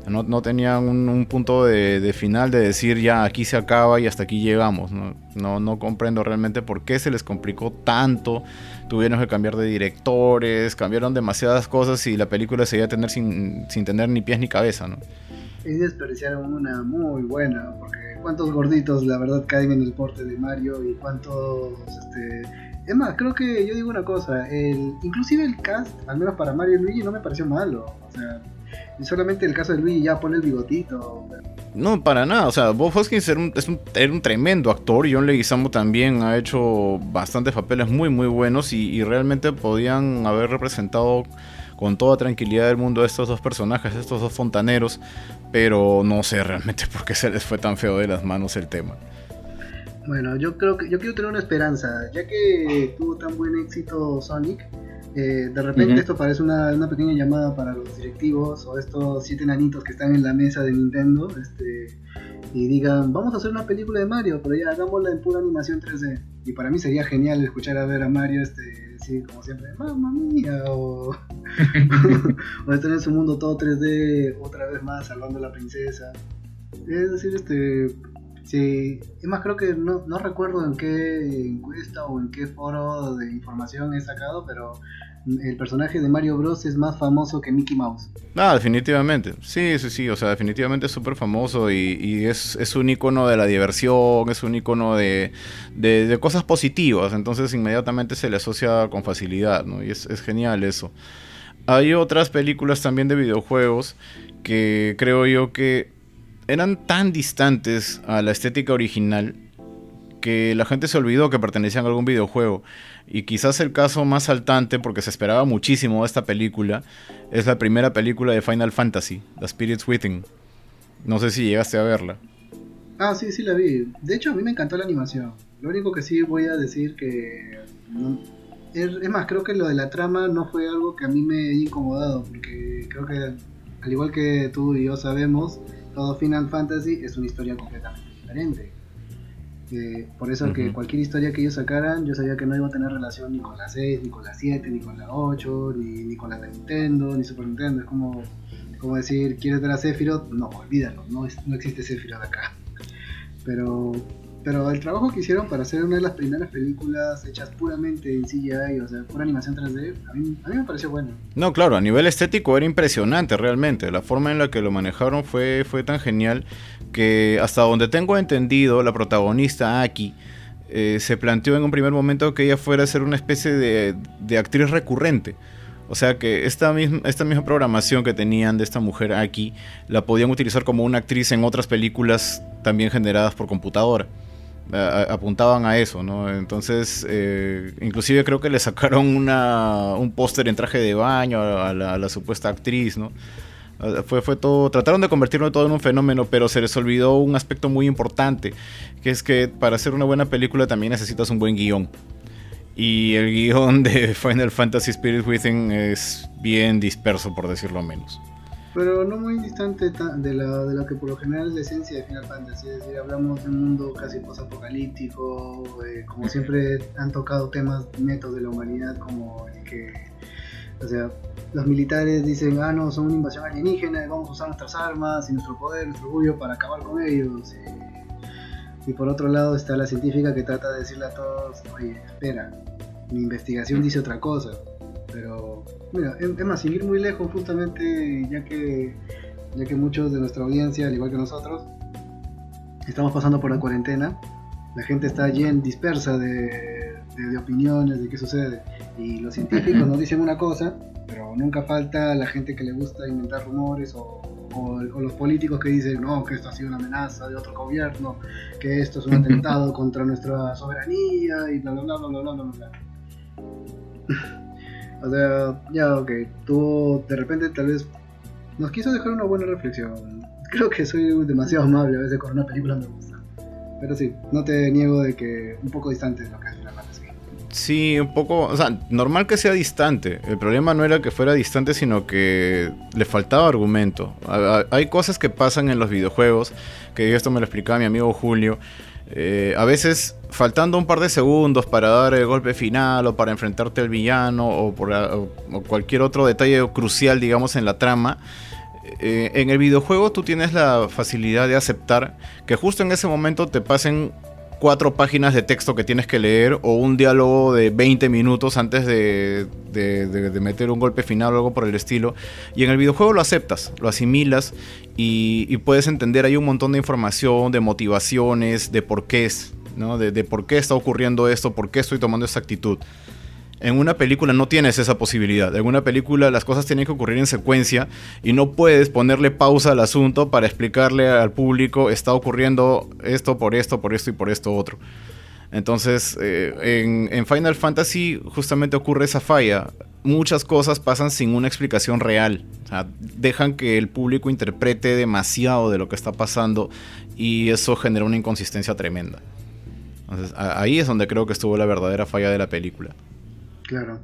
No, no tenían un, punto de, final de decir ya aquí se acaba y hasta aquí llegamos. No, no, no, comprendo realmente por qué se les complicó tanto. Tuvieron que cambiar de directores, cambiaron demasiadas cosas y la película se iba a tener sin, sin tener ni pies ni cabeza. ¿no? Y desperdiciaron una muy buena, porque cuántos gorditos la verdad caen en el porte de Mario y cuántos este es más creo que yo digo una cosa el inclusive el cast al menos para Mario y Luigi no me pareció malo o sea solamente el caso de Luigi ya pone el bigotito no, para nada. O sea, Bob Hoskins era un, era un tremendo actor. John Leguizamo también ha hecho bastantes papeles muy, muy buenos y, y realmente podían haber representado con toda tranquilidad del mundo a estos dos personajes, estos dos fontaneros, pero no sé realmente por qué se les fue tan feo de las manos el tema. Bueno, yo creo que yo quiero tener una esperanza, ya que tuvo tan buen éxito Sonic, eh, de repente esto parece una, una, pequeña llamada para los directivos o estos siete nanitos que están en la mesa de Nintendo, este, y digan, vamos a hacer una película de Mario, pero ya hagámosla en pura animación 3D. Y para mí sería genial escuchar a ver a Mario, este, como siempre, mamma mía, o, o estar en su mundo todo 3D otra vez más salvando a la princesa. Es decir, este, sí, es más creo que no, no recuerdo en qué encuesta o en qué foro de información he sacado, pero el personaje de Mario Bros es más famoso que Mickey Mouse. Ah, definitivamente. Sí, sí, sí. O sea, definitivamente es súper famoso y, es, un icono de la diversión, es un icono de, cosas positivas. Entonces inmediatamente se le asocia con facilidad, ¿no? Y es genial eso. Hay otras películas también de videojuegos que creo yo que eran tan distantes a la estética original que la gente se olvidó que pertenecían a algún videojuego. Y quizás el caso más saltante, porque se esperaba muchísimo esta película, es la primera película de Final Fantasy, The Spirit's Within. No sé si llegaste a verla. Ah, sí, sí la vi. De hecho, a mí me encantó la animación. Lo único que sí voy a decir que... es, más, creo que lo de la trama no fue algo que a mí me haya incomodado, porque creo que, al igual que tú y yo sabemos, todo Final Fantasy es una historia completamente diferente por eso que cualquier historia que ellos sacaran, yo sabía que no iba a tener relación ni con la 6, ni con la 7, ni con la 8, ni, ni con la de Nintendo, ni Super Nintendo. Es como, como decir, ¿quieres ver a Sephiroth? No, olvídalo, no, no existe Sephiroth acá. Pero pero el trabajo que hicieron para hacer una de las primeras películas hechas puramente en CGI, o sea, pura animación 3D, a mí, me pareció bueno. No, claro, a nivel estético era impresionante realmente. La forma en la que lo manejaron fue, fue tan genial que hasta donde tengo entendido, la protagonista Aki eh, se planteó en un primer momento que ella fuera a ser una especie de, de actriz recurrente. O sea que esta misma, esta misma programación que tenían de esta mujer aquí la podían utilizar como una actriz en otras películas también generadas por computadora apuntaban a eso, ¿no? Entonces, eh, inclusive creo que le sacaron una, un póster en traje de baño a la, supuesta actriz, ¿no? Fue, fue todo, trataron de convertirlo todo en un fenómeno, pero se les olvidó un aspecto muy importante, que es que para hacer una buena película también necesitas un buen guion. Y el guion de Final Fantasy Spirit Within es bien disperso, por decirlo menos. Pero no muy distante de la, de lo que por lo general es la esencia de Final Fantasy. Es decir, hablamos de un mundo casi posapocalíptico, eh, como siempre han tocado temas netos de la humanidad, como el que, o sea, los militares dicen, ah, no, son una invasión alienígena, vamos a usar nuestras armas y nuestro poder, nuestro orgullo para acabar con ellos. Y, y por otro lado está la científica que trata de decirle a todos, oye, espera, mi investigación dice otra cosa. Pero, mira, es más, sin ir muy lejos, justamente, ya que, ya que muchos de nuestra audiencia, al igual que nosotros, estamos pasando por la cuarentena, la gente está llena, dispersa de, de, opiniones, de qué sucede. Y los científicos nos dicen una cosa, pero nunca falta la gente que le gusta inventar rumores o, o, los políticos que dicen no, que esto ha sido una amenaza de otro gobierno, que esto es un atentado contra nuestra soberanía y bla bla bla bla bla bla bla. O sea, ya, ok, tú de repente tal vez nos quiso dejar una buena reflexión. Creo que soy demasiado amable a veces con una película me gusta. Pero sí, no te niego de que un poco distante de lo que es Final Fantasy. Sí, un poco, o sea, normal que sea distante. El problema no era que fuera distante, sino que le faltaba argumento. Hay cosas que pasan en los videojuegos, que esto me lo explicaba mi amigo Julio, eh, a veces faltando un par de segundos para dar el golpe final o para enfrentarte al villano o, por, cualquier otro detalle crucial, digamos, en la trama. Eh, en el videojuego tú tienes la facilidad de aceptar que justo en ese momento te pasen cuatro páginas de texto que tienes que leer o un diálogo de 20 minutos antes de, meter un golpe final o algo por el estilo. Y en el videojuego lo aceptas, lo asimilas y, puedes entender ahí un montón de información, de motivaciones, de por qué es, ¿no? de, de por qué está ocurriendo esto, por qué estoy tomando esta actitud. En una película no tienes esa posibilidad. En una película las cosas tienen que ocurrir en secuencia y no puedes ponerle pausa al asunto para explicarle al público está ocurriendo esto por esto, por esto y por esto otro. Entonces, eh, en, Final Fantasy justamente ocurre esa falla. Muchas cosas pasan sin una explicación real. dejan que el público interprete demasiado de lo que está pasando y eso genera una inconsistencia tremenda. Entonces, ahí es donde creo que estuvo la verdadera falla de la película. Claro.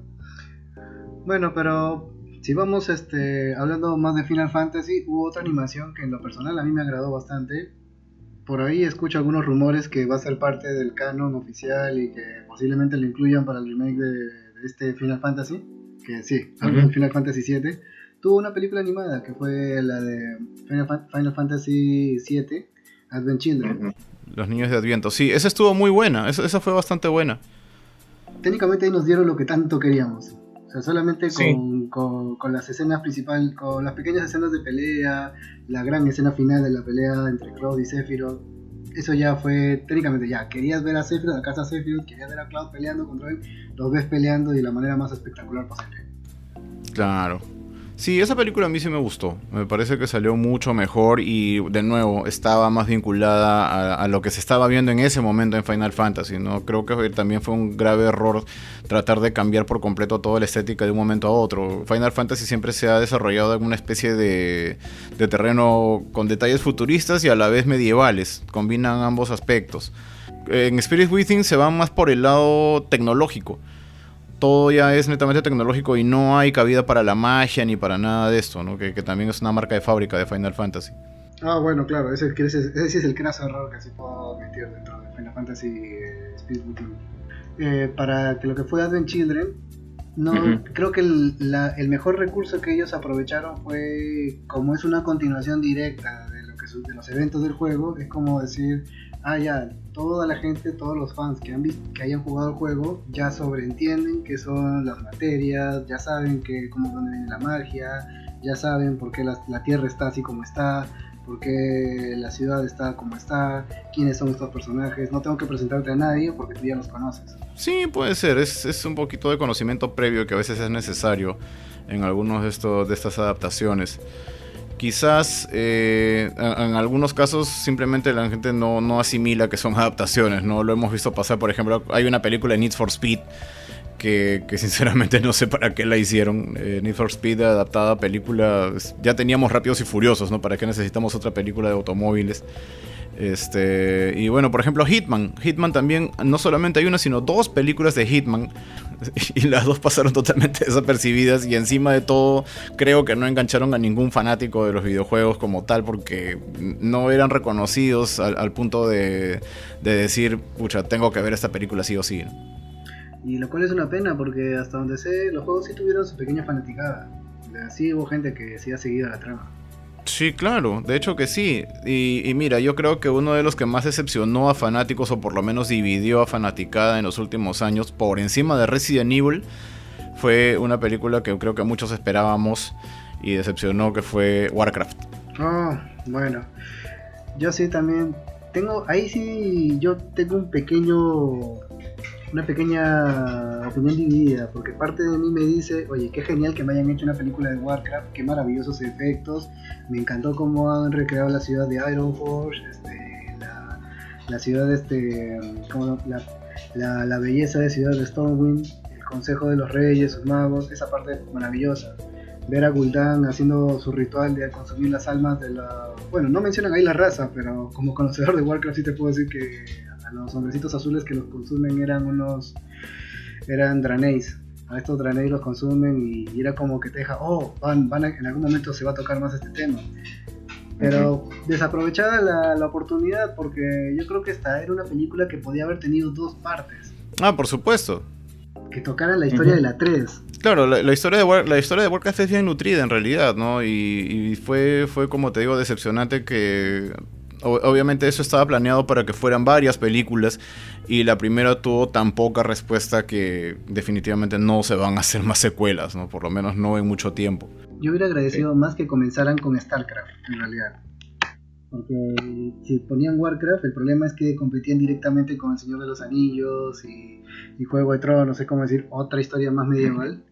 Bueno, pero si vamos este, hablando más de Final Fantasy, hubo otra animación que en lo personal a mí me agradó bastante. Por ahí escucho algunos rumores que va a ser parte del canon oficial y que posiblemente lo incluyan para el remake de, este Final Fantasy. Que sí, Final Fantasy VII. Tuvo una película animada que fue la de Final, Fantasy VII, Advent Children. Los niños de Adviento, sí, esa estuvo muy buena, esa fue bastante buena técnicamente ahí nos dieron lo que tanto queríamos. O sea, solamente con, con, las escenas principales, con las pequeñas escenas de pelea, la gran escena final de la pelea entre Cloud y Sephiroth, eso ya fue técnicamente ya. Querías ver a Sephiroth, a casa Sephiroth, querías ver a Cloud peleando contra él, los ves peleando de la manera más espectacular posible. Claro. Sí, esa película a mí sí me gustó. Me parece que salió mucho mejor y de nuevo estaba más vinculada a, lo que se estaba viendo en ese momento en Final Fantasy. ¿no? Creo que también fue un grave error tratar de cambiar por completo toda la estética de un momento a otro. Final Fantasy siempre se ha desarrollado en una especie de, de terreno con detalles futuristas y a la vez medievales. Combinan ambos aspectos. En Spirit Within se van más por el lado tecnológico todo ya es netamente tecnológico y no hay cabida para la magia ni para nada de esto, ¿no? Que, también es una marca de fábrica de Final Fantasy. Ah, bueno, claro, ese, ese, ese es el craso error que se puedo meter dentro de Final Fantasy eh, Speed eh, para que lo que fue Advent Children, no, creo que el, el, mejor recurso que ellos aprovecharon fue, como es una continuación directa de, lo que, de los eventos del juego, es como decir, ah, ya, toda la gente, todos los fans que, han que hayan jugado el juego ya sobreentienden qué son las materias, ya saben que cómo viene la magia, ya saben por qué la, Tierra está así como está, por qué la ciudad está como está, quiénes son estos personajes. No tengo que presentarte a nadie porque tú ya los conoces. Sí, puede ser, es, es un poquito de conocimiento previo que a veces es necesario en algunos de, estos, de estas adaptaciones. Quizás eh, en, algunos casos simplemente la gente no, asimila que son adaptaciones, ¿no? Lo hemos visto pasar, por ejemplo, hay una película de Need for Speed que, sinceramente no sé para qué la hicieron. Eh, Need for Speed adaptada a película, ya teníamos Rápidos y Furiosos, ¿no? ¿Para qué necesitamos otra película de automóviles? Este, y bueno, por ejemplo, Hitman. Hitman también, no solamente hay una, sino dos películas de Hitman. Y las dos pasaron totalmente desapercibidas. Y encima de todo, creo que no engancharon a ningún fanático de los videojuegos como tal, porque no eran reconocidos al, punto de, decir, pucha, tengo que ver esta película sí o sí. Y lo cual es una pena, porque hasta donde sé, los juegos sí tuvieron su pequeña fanaticada. Así hubo gente que sí ha seguido la trama. Sí, claro, de hecho que sí. Y, mira, yo creo que uno de los que más decepcionó a fanáticos, o por lo menos dividió a fanaticada en los últimos años, por encima de Resident Evil, fue una película que creo que muchos esperábamos y decepcionó, que fue Warcraft. Oh, bueno. Yo sí también tengo, ahí sí, yo tengo un pequeño una pequeña opinión dividida, porque parte de mí me dice, oye, qué genial que me hayan hecho una película de Warcraft, qué maravillosos efectos, me encantó cómo han recreado la ciudad de Ironforge, este, la, la ciudad de este, la, la, belleza de ciudad de Stormwind, el consejo de los reyes, sus magos, esa parte maravillosa. Ver a Gul'dan haciendo su ritual de consumir las almas de la... Bueno, no mencionan ahí la raza, pero como conocedor de Warcraft sí te puedo decir que a los hombrecitos azules que los consumen eran unos, eran Draneis. A estos Draneis los consumen y, era como que te deja, oh, van, van en algún momento se va a tocar más este tema. Pero desaprovechada la, la, oportunidad porque yo creo que esta era una película que podía haber tenido dos partes. Ah, por supuesto. Que tocara la historia de la 3. Claro, la, historia de la historia de Warcraft es bien nutrida en realidad, ¿no? Y, y, fue, fue como te digo, decepcionante que obviamente eso estaba planeado para que fueran varias películas y la primera tuvo tan poca respuesta que definitivamente no se van a hacer más secuelas, ¿no? Por lo menos no en mucho tiempo. Yo hubiera agradecido más que comenzaran con StarCraft, en realidad. Porque si ponían Warcraft, el problema es que competían directamente con El Señor de los Anillos y, y Juego de Tronos, no sé cómo decir, otra historia más medieval.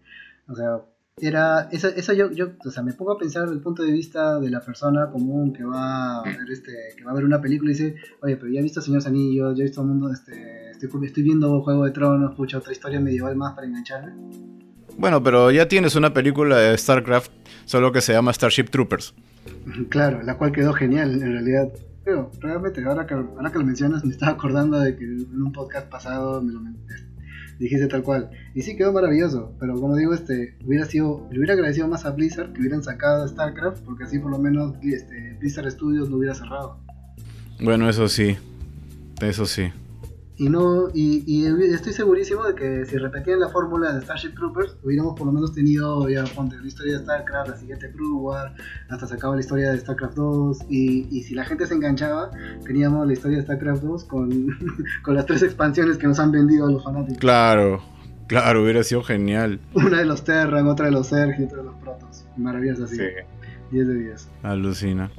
O sea, era eso, eso yo, yo o sea me pongo a pensar desde el punto de vista de la persona común que va a ver este que va a ver una película y dice oye pero ya he visto Señor Anillos ya he visto el mundo este estoy, estoy viendo Juego de Tronos pucha otra historia medieval más para engancharme bueno pero ya tienes una película de Starcraft solo que se llama Starship Troopers. Claro la cual quedó genial en realidad. Pero realmente ahora que ahora que lo mencionas me estaba acordando de que en un podcast pasado me lo dijiste tal cual. Y sí, quedó maravilloso, pero como digo, este, hubiera sido, le hubiera agradecido más a Blizzard que hubieran sacado StarCraft, porque así por lo menos este, Blizzard Studios no hubiera cerrado. Bueno, eso sí, eso sí. Y no y, estoy segurísimo de que si repetían la fórmula de Starship Troopers, hubiéramos por lo menos tenido ya ponte la historia de StarCraft, la siguiente Crew War, hasta sacaba la historia de StarCraft 2 y, y, si la gente se enganchaba, teníamos la historia de StarCraft 2 con, con las tres expansiones que nos han vendido a los fanáticos. Claro, claro, hubiera sido genial. Una de los Terran, otra de los Sergi, otra de los Protoss. Maravillosa, así. Sí. 10 de 10. Alucina.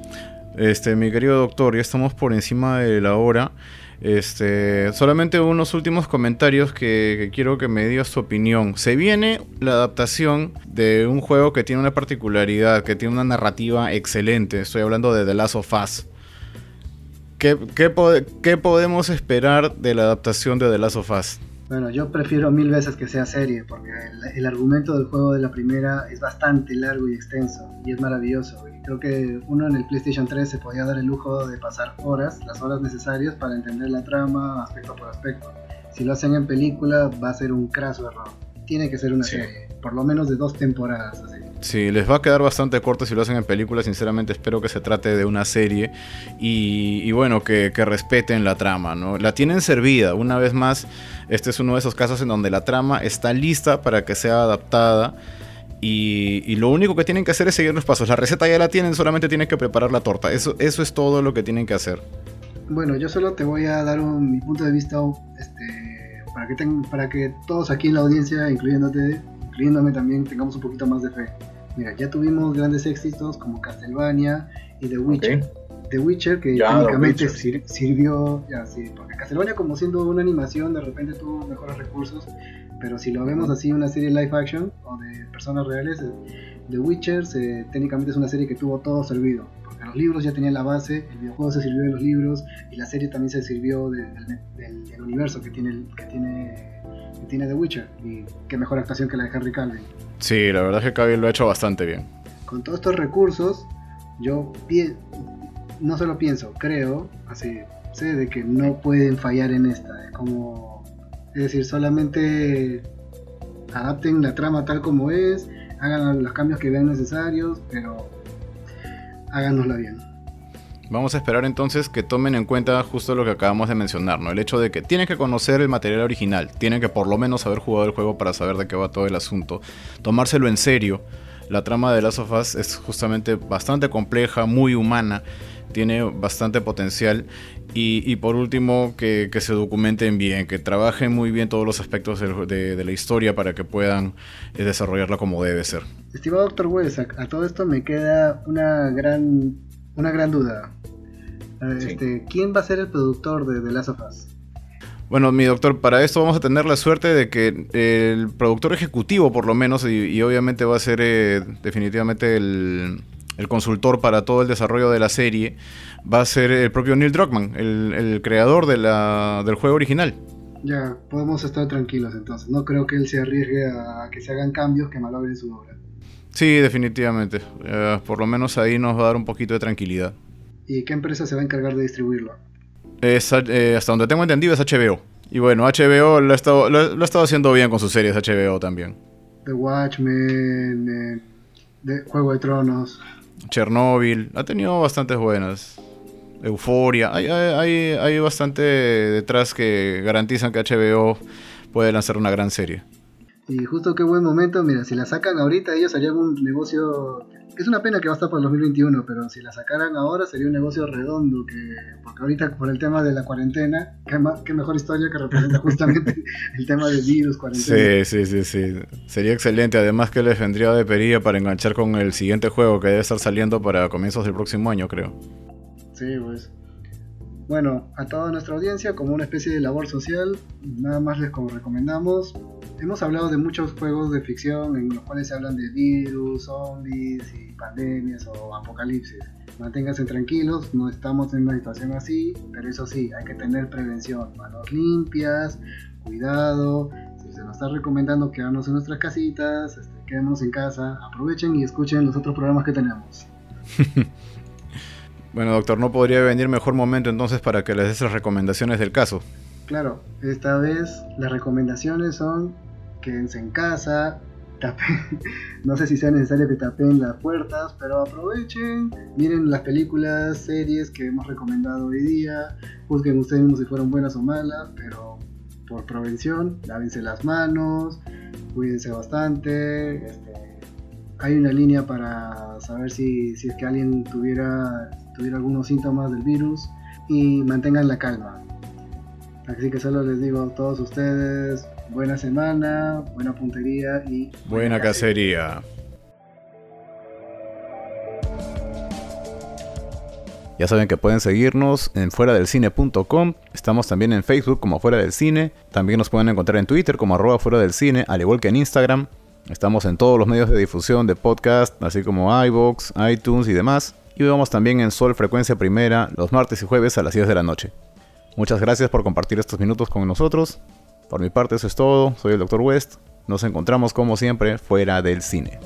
Este, mi querido doctor, ya estamos por encima de la hora. Este, solamente unos últimos comentarios que, quiero que me digas tu opinión. Se viene la adaptación de un juego que tiene una particularidad, que tiene una narrativa excelente. Estoy hablando de The Last of Us. ¿Qué, qué, podemos esperar de la adaptación de The Last of Us? Bueno, yo prefiero mil veces que sea serie, porque el, argumento del juego de la primera es bastante largo y extenso, y es maravilloso. Creo que uno en el PlayStation 3 se podía dar el lujo de pasar horas, las horas necesarias para entender la trama aspecto por aspecto. Si lo hacen en película va a ser un craso error. Tiene que ser una serie, por lo menos de dos temporadas. Así. Sí, les va a quedar bastante corto si lo hacen en película. Sinceramente, espero que se trate de una serie y, bueno, que, respeten la trama, ¿no? La tienen servida. Una vez más, este es uno de esos casos en donde la trama está lista para que sea adaptada y, lo único que tienen que hacer es seguir los pasos. La receta ya la tienen, solamente tienen que preparar la torta. Eso, eso es todo lo que tienen que hacer. Bueno, yo solo te voy a dar mi punto de vista este, para, que para que todos aquí en la audiencia, incluyéndote, incluyéndome también, tengamos un poquito más de fe. Mira, ya tuvimos grandes éxitos como Castlevania y The Witcher. The Witcher, que técnicamente sirvió, ya sí, porque Castlevania como siendo una animación de repente tuvo mejores recursos pero si lo vemos así, una serie live action o de personas reales, eh, The Witcher técnicamente es una serie que tuvo todo servido. Porque los libros ya tenían la base, el videojuego se sirvió de los libros y la serie también se sirvió del, universo que tiene, que, tiene, que tiene The Witcher. Y qué mejor actuación que la de Henry Cavill. Sí, la verdad es que Cavill lo ha hecho bastante bien. Con todos estos recursos, yo no solo pienso, creo, así, sé de que no pueden fallar en esta. Es como, es decir, solamente adapten la trama tal como es, hagan los cambios que vean necesarios, pero háganosla bien. Vamos a esperar entonces que tomen en cuenta justo lo que acabamos de mencionar, ¿no? El hecho de que tienen que conocer el material original, tienen que por lo menos haber jugado el juego para saber de qué va todo el asunto, tomárselo en serio. La trama de Last of Us es justamente bastante compleja, muy humana, tiene bastante potencial y, por último que, se documenten bien, que trabajen muy bien todos los aspectos de, la historia para que puedan eh, desarrollarla como debe ser. Estimado Doctor West, a, todo esto me queda una gran, una gran duda. Este, ¿Quién va a ser el productor de The Last of Us? Bueno, mi doctor, para esto vamos a tener la suerte de que el productor ejecutivo, por lo menos, y, obviamente va a ser eh, definitivamente el, el consultor para todo el desarrollo de la serie, va a ser el propio Neil Druckmann, el, creador de la, del juego original. Ya, podemos estar tranquilos entonces. No creo que él se arriesgue a que se hagan cambios que malogren su obra. Sí, definitivamente. Eh, por lo menos ahí nos va a dar un poquito de tranquilidad. ¿Y qué empresa se va a encargar de distribuirlo? Es, eh, hasta donde tengo entendido es HBO. Y bueno, HBO lo ha, estado, lo, ha estado haciendo bien con sus series HBO también. The Watchmen, eh, Juego de Tronos. Chernobyl, ha tenido bastantes buenas. Euforia, hay, hay, hay bastante detrás que garantizan que HBO puede lanzar una gran serie. Y justo qué buen momento, mira, si la sacan ahorita ellos harían un negocio, es una pena que va a estar para el 2021, pero si la sacaran ahora sería un negocio redondo, que porque ahorita por el tema de la cuarentena, qué, mejor historia que representa justamente el tema del virus, cuarentena. Sí, sí, sí, sí, sería excelente, además que les vendría de perilla para enganchar con el siguiente juego que debe estar saliendo para comienzos del próximo año, creo. Sí, pues. Bueno, a toda nuestra audiencia, como una especie de labor social, nada más les recomendamos. Hemos hablado de muchos juegos de ficción en los cuales se hablan de virus, zombies y pandemias o apocalipsis. Manténganse tranquilos, no estamos en una situación así, pero eso sí, hay que tener prevención, manos limpias, cuidado. Si se nos está recomendando quedarnos en nuestras casitas, este, quedémonos en casa, aprovechen y escuchen los otros programas que tenemos. Bueno, doctor, ¿no podría venir mejor momento entonces para que les des las recomendaciones del caso? Claro, esta vez las recomendaciones son quédense en casa, tapen, no sé si sea necesario que tapen las puertas, pero aprovechen, miren las películas, series que hemos recomendado hoy día, juzguen ustedes mismos si fueron buenas o malas, pero por prevención, lávense las manos, cuídense bastante, este, hay una línea para saber si, si es que alguien tuviera tuviera algunos síntomas del virus y mantengan la calma. Así que solo les digo a todos ustedes, buena semana, buena puntería y... Buena, cacería. Ya saben que pueden seguirnos en fuera del cine.com. Estamos también en Facebook como fuera del cine. También nos pueden encontrar en Twitter como arroba fuera del cine, al igual que en Instagram. Estamos en todos los medios de difusión de podcast, así como iBox, iTunes y demás y vemos también en Sol Frecuencia Primera los martes y jueves a las 10 de la noche. Muchas gracias por compartir estos minutos con nosotros. Por mi parte eso es todo, soy el Dr. West. Nos encontramos como siempre fuera del cine.